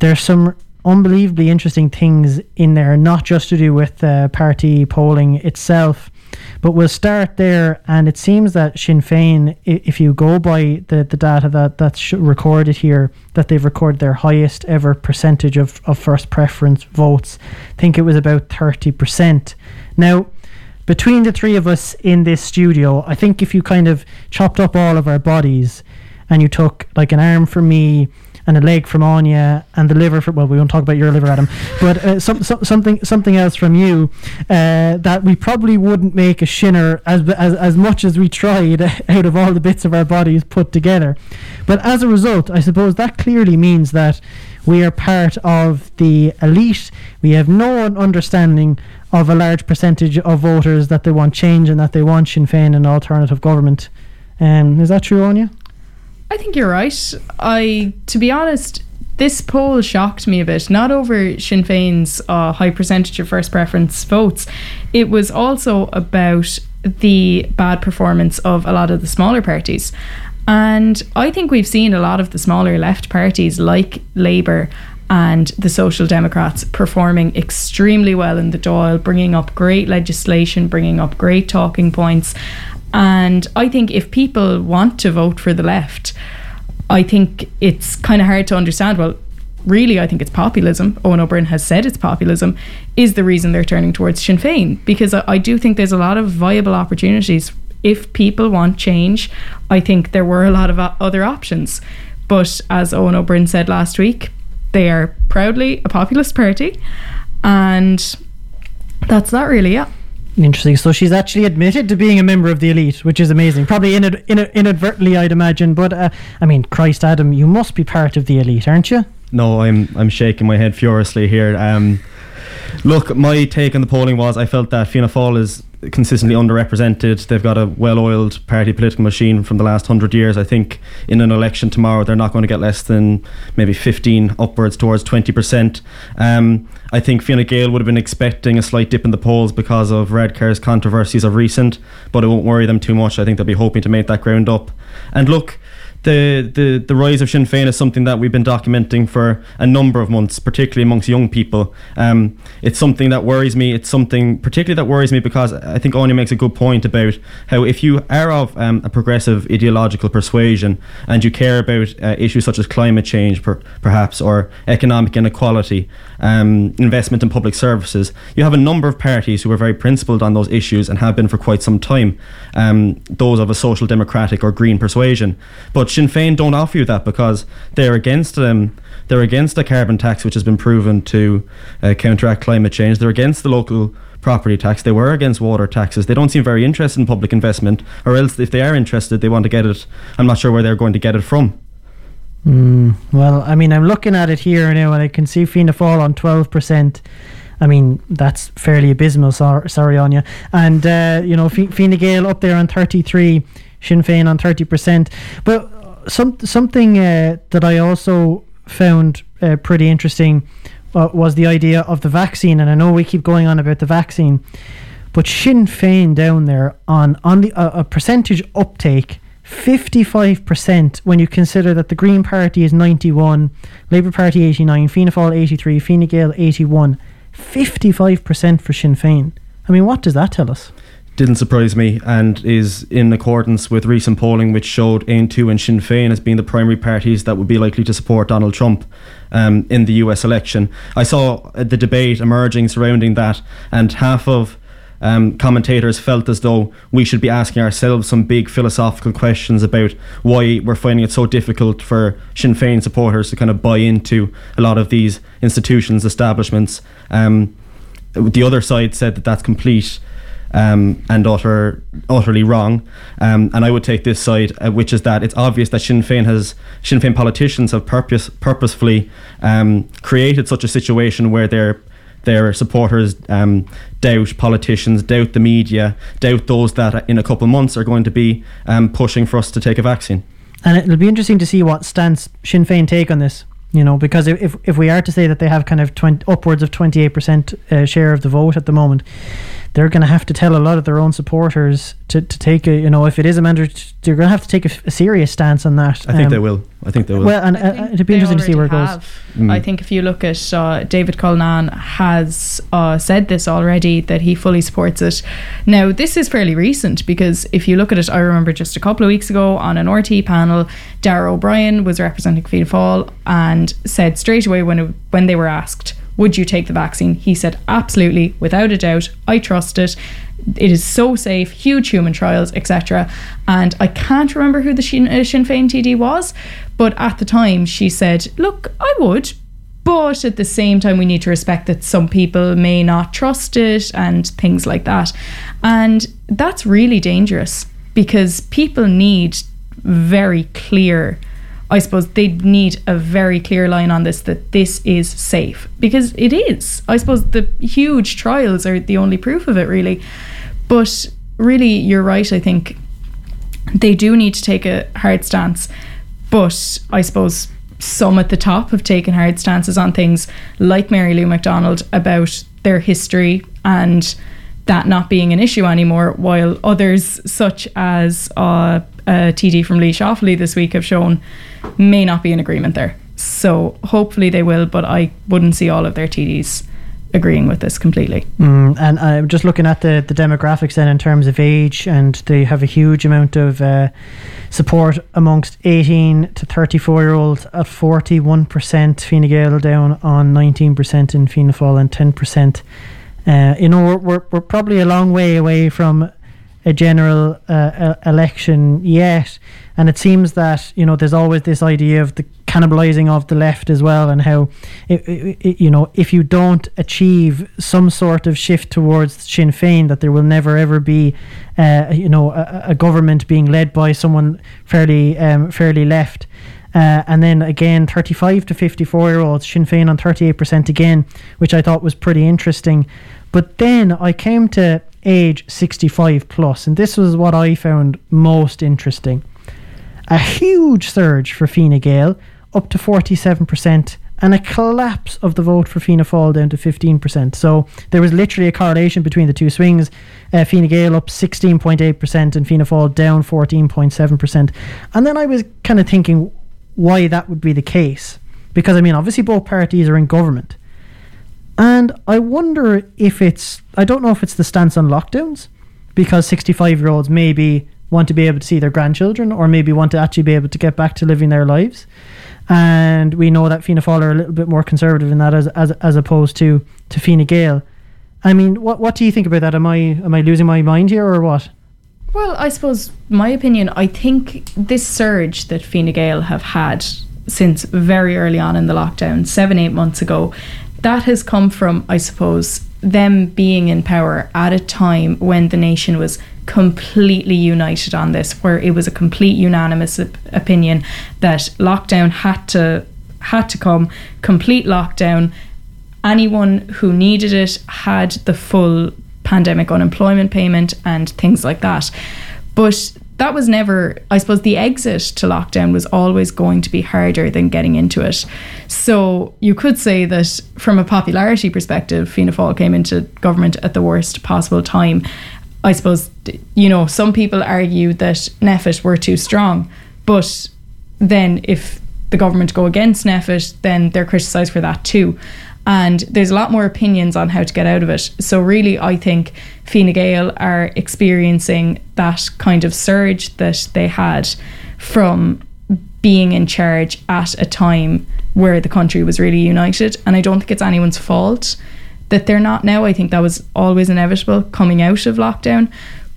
There's some unbelievably interesting things in there, not just to do with uh, party polling itself, but we'll start there. And it seems that Sinn Féin, if you go by the, the data that that's recorded here, that they've recorded their highest ever percentage of, of first preference votes. I think it was about 30%. Now, between the three of us in this studio, I think if you kind of chopped up all of our bodies and you took like an arm from me and a leg from Áine and the liver from well we won't talk about your liver Adam but uh, some, some, something something else from you uh, that we probably wouldn't make a shinner as, as as much as we tried [LAUGHS] out of all the bits of our bodies put together. But as a result I suppose that clearly means that we are part of the elite. We have no understanding of a large percentage of voters that they want change and that they want Sinn Féin an alternative government. Um, is that true, Áine? I think you're right. I, to be honest, this poll shocked me a bit. Not over Sinn Féin's uh, high percentage of first preference votes. It was also about the bad performance of a lot of the smaller parties. And I think we've seen a lot of the smaller left parties like Labour and the Social Democrats performing extremely well in the Dáil, bringing up great legislation, bringing up great talking points. And I think if people want to vote for the left, I think it's kind of hard to understand. Well, really, I think it's populism. Owen Ó has said it's populism, is the reason they're turning towards Sinn Féin. Because I, I do think there's a lot of viable opportunities. If people want change, I think there were a lot of other options. But as Eoin Ó Broin said last week, they are proudly a populist party, and that's that really. Yeah. Interesting. So she's actually admitted to being a member of the elite, which is amazing. Probably inad- in- inadvertently, I'd imagine. But uh, I mean, Christ, Adam, you must be part of the elite, aren't you? No, I'm I'm shaking my head furiously here. Um, look, my take on the polling was I felt that Fianna Fáil is consistently underrepresented. They've got a well-oiled party political machine from the last hundred years. I think in an election tomorrow, they're not going to get less than maybe 15 upwards towards 20 percent. Um, I think Fine Gael would have been expecting a slight dip in the polls because of Varadkar's controversies of recent, but it won't worry them too much. I think they'll be hoping to make that ground up. And look the, the, the rise of Sinn Féin is something that we've been documenting for a number of months, particularly amongst young people. Um, it's something that worries me. It's something particularly that worries me because I think Áine makes a good point about how if you are of um, a progressive ideological persuasion and you care about uh, issues such as climate change, per, perhaps, or economic inequality, um, investment in public services, you have a number of parties who are very principled on those issues and have been for quite some time. Um, those of a social democratic or green persuasion, but Sinn Féin don't offer you that because they're against um, they're against a carbon tax which has been proven to uh, counteract climate change. They're against the local property tax. They were against water taxes. They don't seem very interested in public investment, or else if they are interested, they want to get it. I'm not sure where they're going to get it from. Mm, well, I mean, I'm looking at it here now, and I can see Fianna Fáil on 12%. I mean, that's fairly abysmal. Sorry, Áine. And, uh, you know, Fine Gael up there on 33, Sinn Féin on 30%. But some something uh, that I also found uh, pretty interesting uh, was the idea of the vaccine, and I know we keep going on about the vaccine, but Sinn Féin down there on on the a percentage uptake. 55% when you consider that the Green Party is 91, Labour Party 89, Fianna Fáil 83, Fine Gael 81. 55% for Sinn Féin. I mean, what does that tell us? Didn't surprise me and is in accordance with recent polling which showed Aontú and Sinn Féin as being the primary parties that would be likely to support Donald Trump um, in the US election. I saw uh, the debate emerging surrounding that and half of um, commentators felt as though we should be asking ourselves some big philosophical questions about why we're finding it so difficult for Sinn Féin supporters to kind of buy into a lot of these institutions, establishments. Um, the other side said that that's complete um, and utter, utterly wrong. Um, and I would take this side, uh, which is that it's obvious that Sinn Féin has Sinn Féin politicians have purpose, purposefully um, created such a situation where their their supporters um, doubt politicians, doubt the media, doubt those that in a couple of months are going to be um, pushing for us to take a vaccine. And it'll be interesting to see what stance Sinn Féin take on this you know, because if if we are to say that they have kind of 20, upwards of 28% uh, share of the vote at the moment, they're going to have to tell a lot of their own supporters to, to take a, you know, if it is a mandatory, they're going to have to take a, a serious stance on that. I think um, they will. I think they will. Well, and uh, it'd be interesting to see where it goes. Mm. I think if you look at uh, David Cullinane has uh, said this already that he fully supports it. Now, this is fairly recent because if you look at it, I remember just a couple of weeks ago on an RTÉ panel, Darragh O'Brien was representing Fianna Fáil and said straight away when it, when they were asked would you take the vaccine? He said, Absolutely, without a doubt. I trust it. It is so safe, huge human trials, etc. And I can't remember who the Sinn, uh, Féin TD was, but at the time she said, Look, I would, but at the same time, we need to respect that some people may not trust it and things like that. And that's really dangerous because people need very clear I suppose they need a very clear line on this that this is safe because it is. I suppose the huge trials are the only proof of it, really. But really, you're right. I think they do need to take a hard stance. But I suppose some at the top have taken hard stances on things like Mary Lou McDonald about their history and that not being an issue anymore, while others, such as uh, a TD from Laois Offaly this week, have shown may not be in agreement there. So hopefully they will, but I wouldn't see all of their TDs agreeing with this completely. Mm, and I'm just looking at the, the demographics then in terms of age, and they have a huge amount of uh, support amongst 18 to 34 year olds at 41%, Fine Gael down on 19% in Fianna Fáil and 10%. Uh, you know, we're, we're, we're probably a long way away from a general uh, election yet. And it seems that you know there's always this idea of the cannibalizing of the left as well, and how it, it, it, you know if you don't achieve some sort of shift towards Sinn Féin, that there will never ever be uh, you know a, a, government being led by someone fairly um, fairly left. Uh, and then again, 35 to 54 year olds, Sinn Féin on 38% again, which I thought was pretty interesting. But then I came to age 65 plus, and this was what I found most interesting. A huge surge for Fine Gael, up to 47%, and a collapse of the vote for Fianna Fáil down to 15%. So there was literally a correlation between the two swings. Uh, Fine Gael up 16.8% and Fianna Fáil down 14.7%. And then I was kind of thinking why that would be the case. Because, I mean, obviously both parties are in government. And I wonder if it's, I don't know if it's the stance on lockdowns, because 65 year olds maybe want to be able to see their grandchildren or maybe want to actually be able to get back to living their lives. And we know that Fianna Fáil are a little bit more conservative in that as, as, as opposed to, to Fine Gael. I mean, what, what do you think about that? Am I, am I losing my mind here or what? Well, I suppose my opinion, I think this surge that Fine Gael have had since very early on in the lockdown, seven, eight months ago, that has come from, I suppose, them being in power at a time when the nation was completely united on this, where it was a complete unanimous op- opinion that lockdown had to had to come, complete lockdown. Anyone who needed it had the full pandemic unemployment payment and things like that. But that was never, I suppose, the exit to lockdown was always going to be harder than getting into it. So you could say that from a popularity perspective, Fianna Fáil came into government at the worst possible time. I suppose, you know, some people argue that NPHET were too strong, but then if the government go against NPHET, then they're criticised for that too and there's a lot more opinions on how to get out of it. So really, I think Fine Gael are experiencing that kind of surge that they had from being in charge at a time where the country was really united. And I don't think it's anyone's fault that they're not now. I think that was always inevitable coming out of lockdown.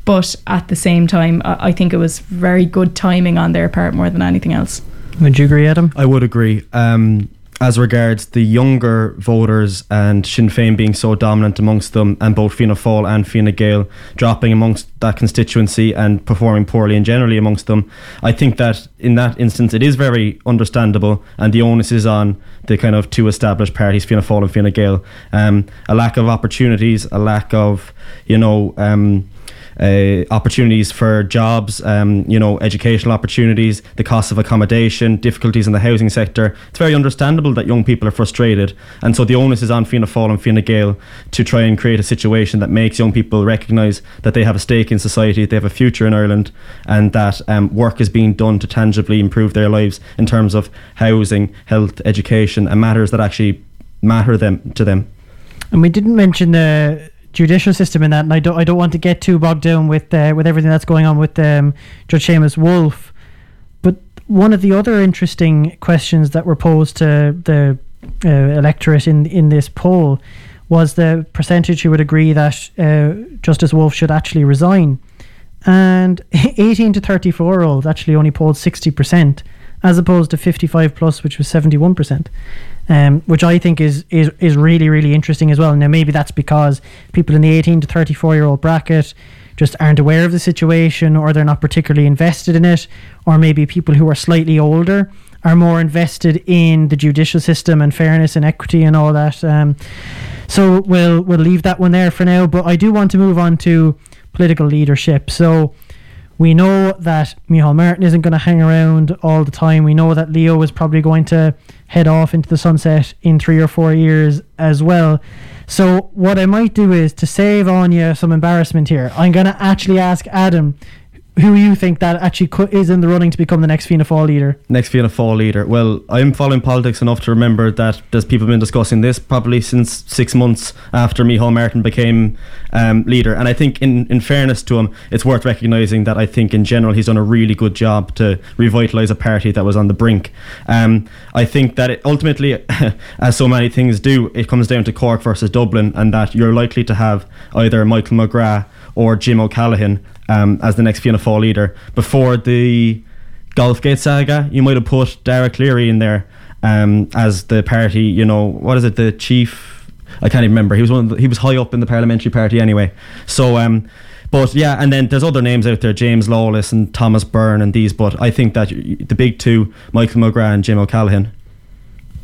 But at the same time, I think it was very good timing on their part more than anything else. Would you agree, Adam? I would agree. Um, as regards the younger voters and Sinn Féin being so dominant amongst them, and both Fianna Fáil and Fine Gael dropping amongst that constituency and performing poorly and generally amongst them, I think that in that instance it is very understandable, and the onus is on the kind of two established parties, Fianna Fáil and Fine Gael. Um, a lack of opportunities, a lack of, you know, um, uh, opportunities for jobs, um, you know, educational opportunities, the cost of accommodation, difficulties in the housing sector. It's very understandable that young people are frustrated, and so the onus is on Fianna Fáil and Fine Gael to try and create a situation that makes young people recognise that they have a stake in society, they have a future in Ireland, and that um, work is being done to tangibly improve their lives in terms of housing, health, education, and matters that actually matter them to them. And we didn't mention the judicial system in that, and I don't I don't want to get too bogged down with uh, with everything that's going on with um, Judge Seamus Woulfe. But one of the other interesting questions that were posed to the uh, electorate in in this poll was the percentage who would agree that uh, Justice Woulfe should actually resign, and [LAUGHS] 18 to 34 year olds actually only polled 60 percent, as opposed to 55 plus, which was 71 percent um, which I think is, is is really really interesting as well. Now maybe that's because people in the 18 to 34 year old bracket just aren't aware of the situation, or they're not particularly invested in it, or maybe people who are slightly older are more invested in the judicial system and fairness and equity and all that. Um, so we'll we'll leave that one there for now. But I do want to move on to political leadership. So we know that Micheál Martin isn't going to hang around all the time. We know that Leo is probably going to head off into the sunset in three or four years as well. So what I might do is to save you some embarrassment here. I'm going to actually ask Adam who you think that actually co- is in the running to become the next Fianna Fáil leader? Next Fianna Fáil leader. Well, I'm following politics enough to remember that there's people been discussing this probably since six months after Micheál Martin became um, leader. And I think, in, in fairness to him, it's worth recognising that I think in general he's done a really good job to revitalise a party that was on the brink. Um, I think that ultimately, [LAUGHS] as so many things do, it comes down to Cork versus Dublin, and that you're likely to have either Michael McGrath or Jim O'Callaghan um, as the next Fianna Fáil leader. Before the Golfgate saga, you might have put Dara Calleary in there um, as the party. You know, what is it? The chief. I can't even remember. He was one. The, he was high up in the parliamentary party anyway. So. Um, but yeah, and then there's other names out there, James Lawless and Thomas Byrne and these. But I think that the big two, Michael McGrath and Jim O'Callaghan.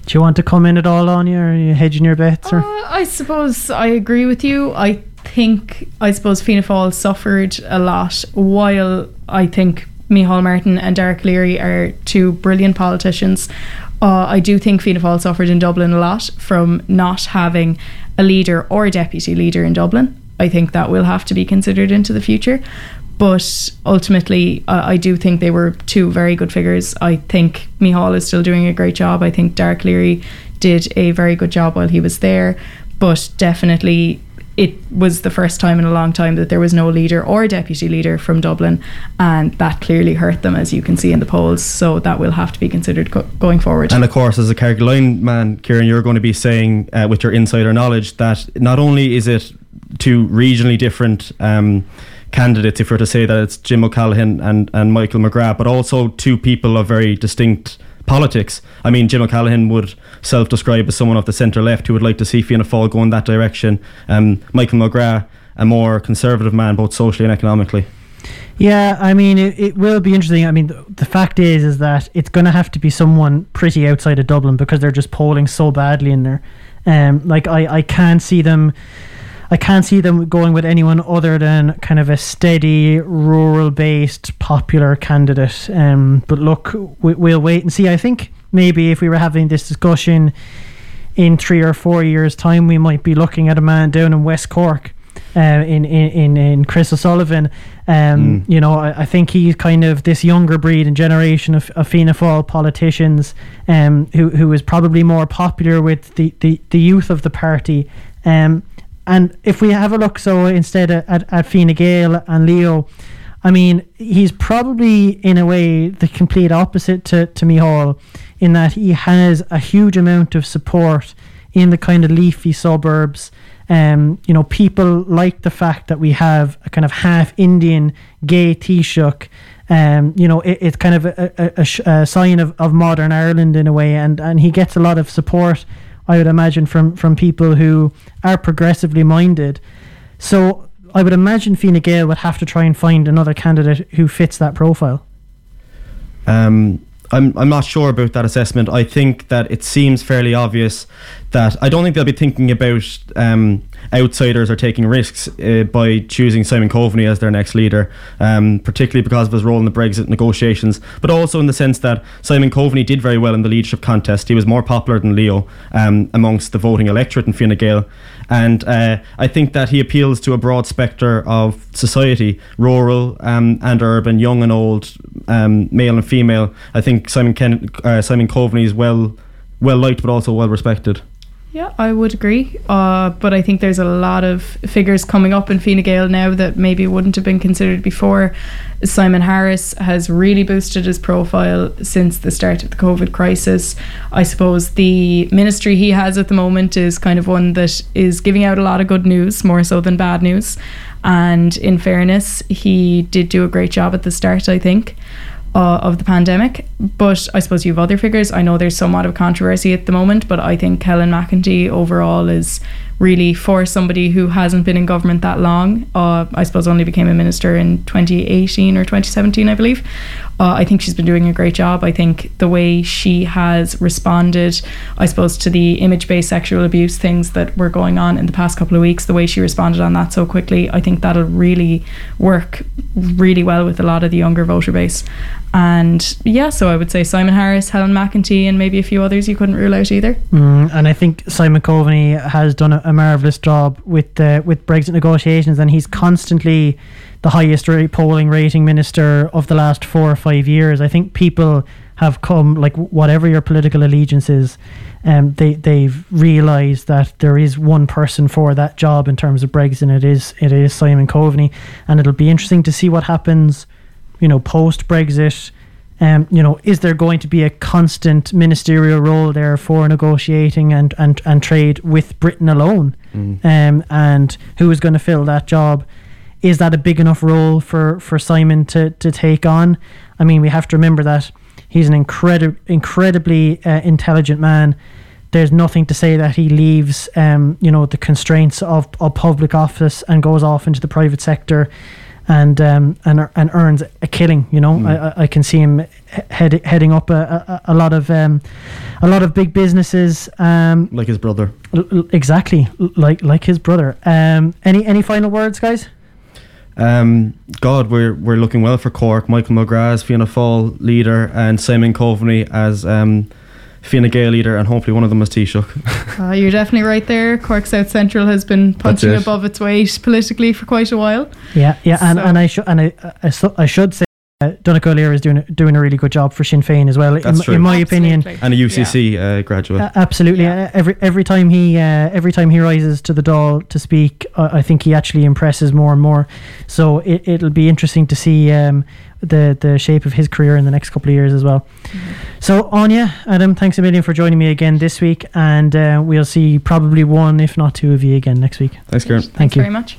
Do you want to come in at all on you? Are you hedging your bets? Or? Uh, I suppose I agree with you. I think, I suppose Fianna Fáil suffered a lot while I think Micheál Martin and Dara Calleary are two brilliant politicians. Uh, I do think Fianna Fáil suffered in Dublin a lot from not having a leader or a deputy leader in Dublin. I think that will have to be considered into the future. But ultimately, uh, I do think they were two very good figures. I think Micheál is still doing a great job. I think Dara Calleary did a very good job while he was there. But definitely, it was the first time in a long time that there was no leader or deputy leader from Dublin, and that clearly hurt them, as you can see in the polls. So that will have to be considered co- going forward. And of course, as a Carrigaline man, Ciaran, you're going to be saying uh, with your insider knowledge that not only is it two regionally different um, candidates, if we are to say that it's Jim O'Callaghan and, and Michael McGrath, but also two people of very distinct politics. I mean, Jim O'Callaghan would self describe as someone of the centre left who would like to see Fianna Fáil go in that direction. Um, Michael McGrath, a more conservative man, both socially and economically. Yeah, I mean, it, it will be interesting. I mean, the, the fact is, is that it's going to have to be someone pretty outside of Dublin because they're just polling so badly in there. Um, like I, I can't see them I can't see them going with anyone other than kind of a steady, rural based, popular candidate. Um, but look, we, we'll wait and see. I think maybe if we were having this discussion in three or four years' time, we might be looking at a man down in West Cork. Uh, in, in in Chris O'Sullivan, um, mm. you know, I, I, think he's kind of this younger breed and generation of, of Fianna Fáil politicians, um, who who is probably more popular with the, the, the youth of the party, um, and if we have a look, so instead at, at, Fine Gael and Leo, I mean, he's probably in a way the complete opposite to, to Micheál in that he has a huge amount of support in the kind of leafy suburbs. Um, you know, people like the fact that we have a kind of half Indian gay Taoiseach. Um, you know, it, it's kind of a, a, a, a sign of, of modern Ireland in a way, and, and he gets a lot of support I would imagine from from people who are progressively minded. So I would imagine Fine Gael would have to try and find another candidate who fits that profile. Um, I'm I'm not sure about that assessment. I think that it seems fairly obvious that I don't think they'll be thinking about um, outsiders are taking risks uh, by choosing Simon Coveney as their next leader, um, particularly because of his role in the Brexit negotiations, but also in the sense that Simon Coveney did very well in the leadership contest. He was more popular than Leo um, amongst the voting electorate in Fine Gael. And uh, I think that he appeals to a broad spectre of society, rural um, and urban, young and old, um, male and female. I think Simon Ken- uh, Simon Coveney is well well liked, but also well respected. Yeah, I would agree. Uh, but I think there's a lot of figures coming up in Fine Gael now that maybe wouldn't have been considered before. Simon Harris has really boosted his profile since the start of the COVID crisis. I suppose the ministry he has at the moment is kind of one that is giving out a lot of good news, more so than bad news. And in fairness, he did do a great job at the start, I think uh, of the pandemic. But I suppose you have other figures. I know there's somewhat of controversy at the moment, but I think Helen McEntee overall is really for somebody who hasn't been in government that long. Uh, I suppose only became a minister in 2018 or 2017, I believe. Uh, I think she's been doing a great job. I think the way she has responded, I suppose, to the image based sexual abuse things that were going on in the past couple of weeks, the way she responded on that so quickly, I think that'll really work really well with a lot of the younger voter base. And yeah, so I would say Simon Harris, Helen McEntee, and maybe a few others you couldn't rule out either. Mm, and I think Simon Coveney has done a, a marvelous job with uh, with Brexit negotiations, and he's constantly the highest rate polling rating minister of the last four or five years. I think people have come like whatever your political allegiance is, um, they they've realised that there is one person for that job in terms of Brexit. And it is it is Simon Coveney, and it'll be interesting to see what happens, you know, post Brexit. Um, you know, is there going to be a constant ministerial role there for negotiating and, and, and trade with Britain alone? Mm. Um, and who is going to fill that job? is that a big enough role for for Simon to to take on? I mean, we have to remember that he's an incredible, incredibly uh, intelligent man. There's nothing to say that he leaves, um, you know, the constraints of, of public office and goes off into the private sector, and um, and and earns a killing. You know, I, I can see him head, heading up a, a, a lot of um, a lot of big businesses. Um, like his brother. l- exactly, l- like like his brother. Um, any any final words, guys? Um, God, we're we're looking well for Cork. Michael McGrath as Fianna Fáil leader, and Simon Coveney as um, Fianna Gael leader, and hopefully one of them is Taoiseach. Uh, [LAUGHS] you're definitely right there. Cork South Central has been punching it. above its weight politically for quite a while. Yeah, yeah, and, So- and I should and I I, so- I should say uh, Donncha O'Leary is doing a, doing a really good job for Sinn Féin as well. in, That's m- true. in my opinion, Absolutely. and a UCC uh, graduate. Uh, absolutely. Uh, every every time he uh, every time he rises to the Dáil to speak, uh, I think he actually impresses more and more. So it it'll be interesting to see um, the the shape of his career in the next couple of years as well. So Áine, Adam, thanks a million for joining me again this week, and uh, we'll see probably one, if not two, of you again next week. Thanks, Ciaran. Thanks Thank you. very much.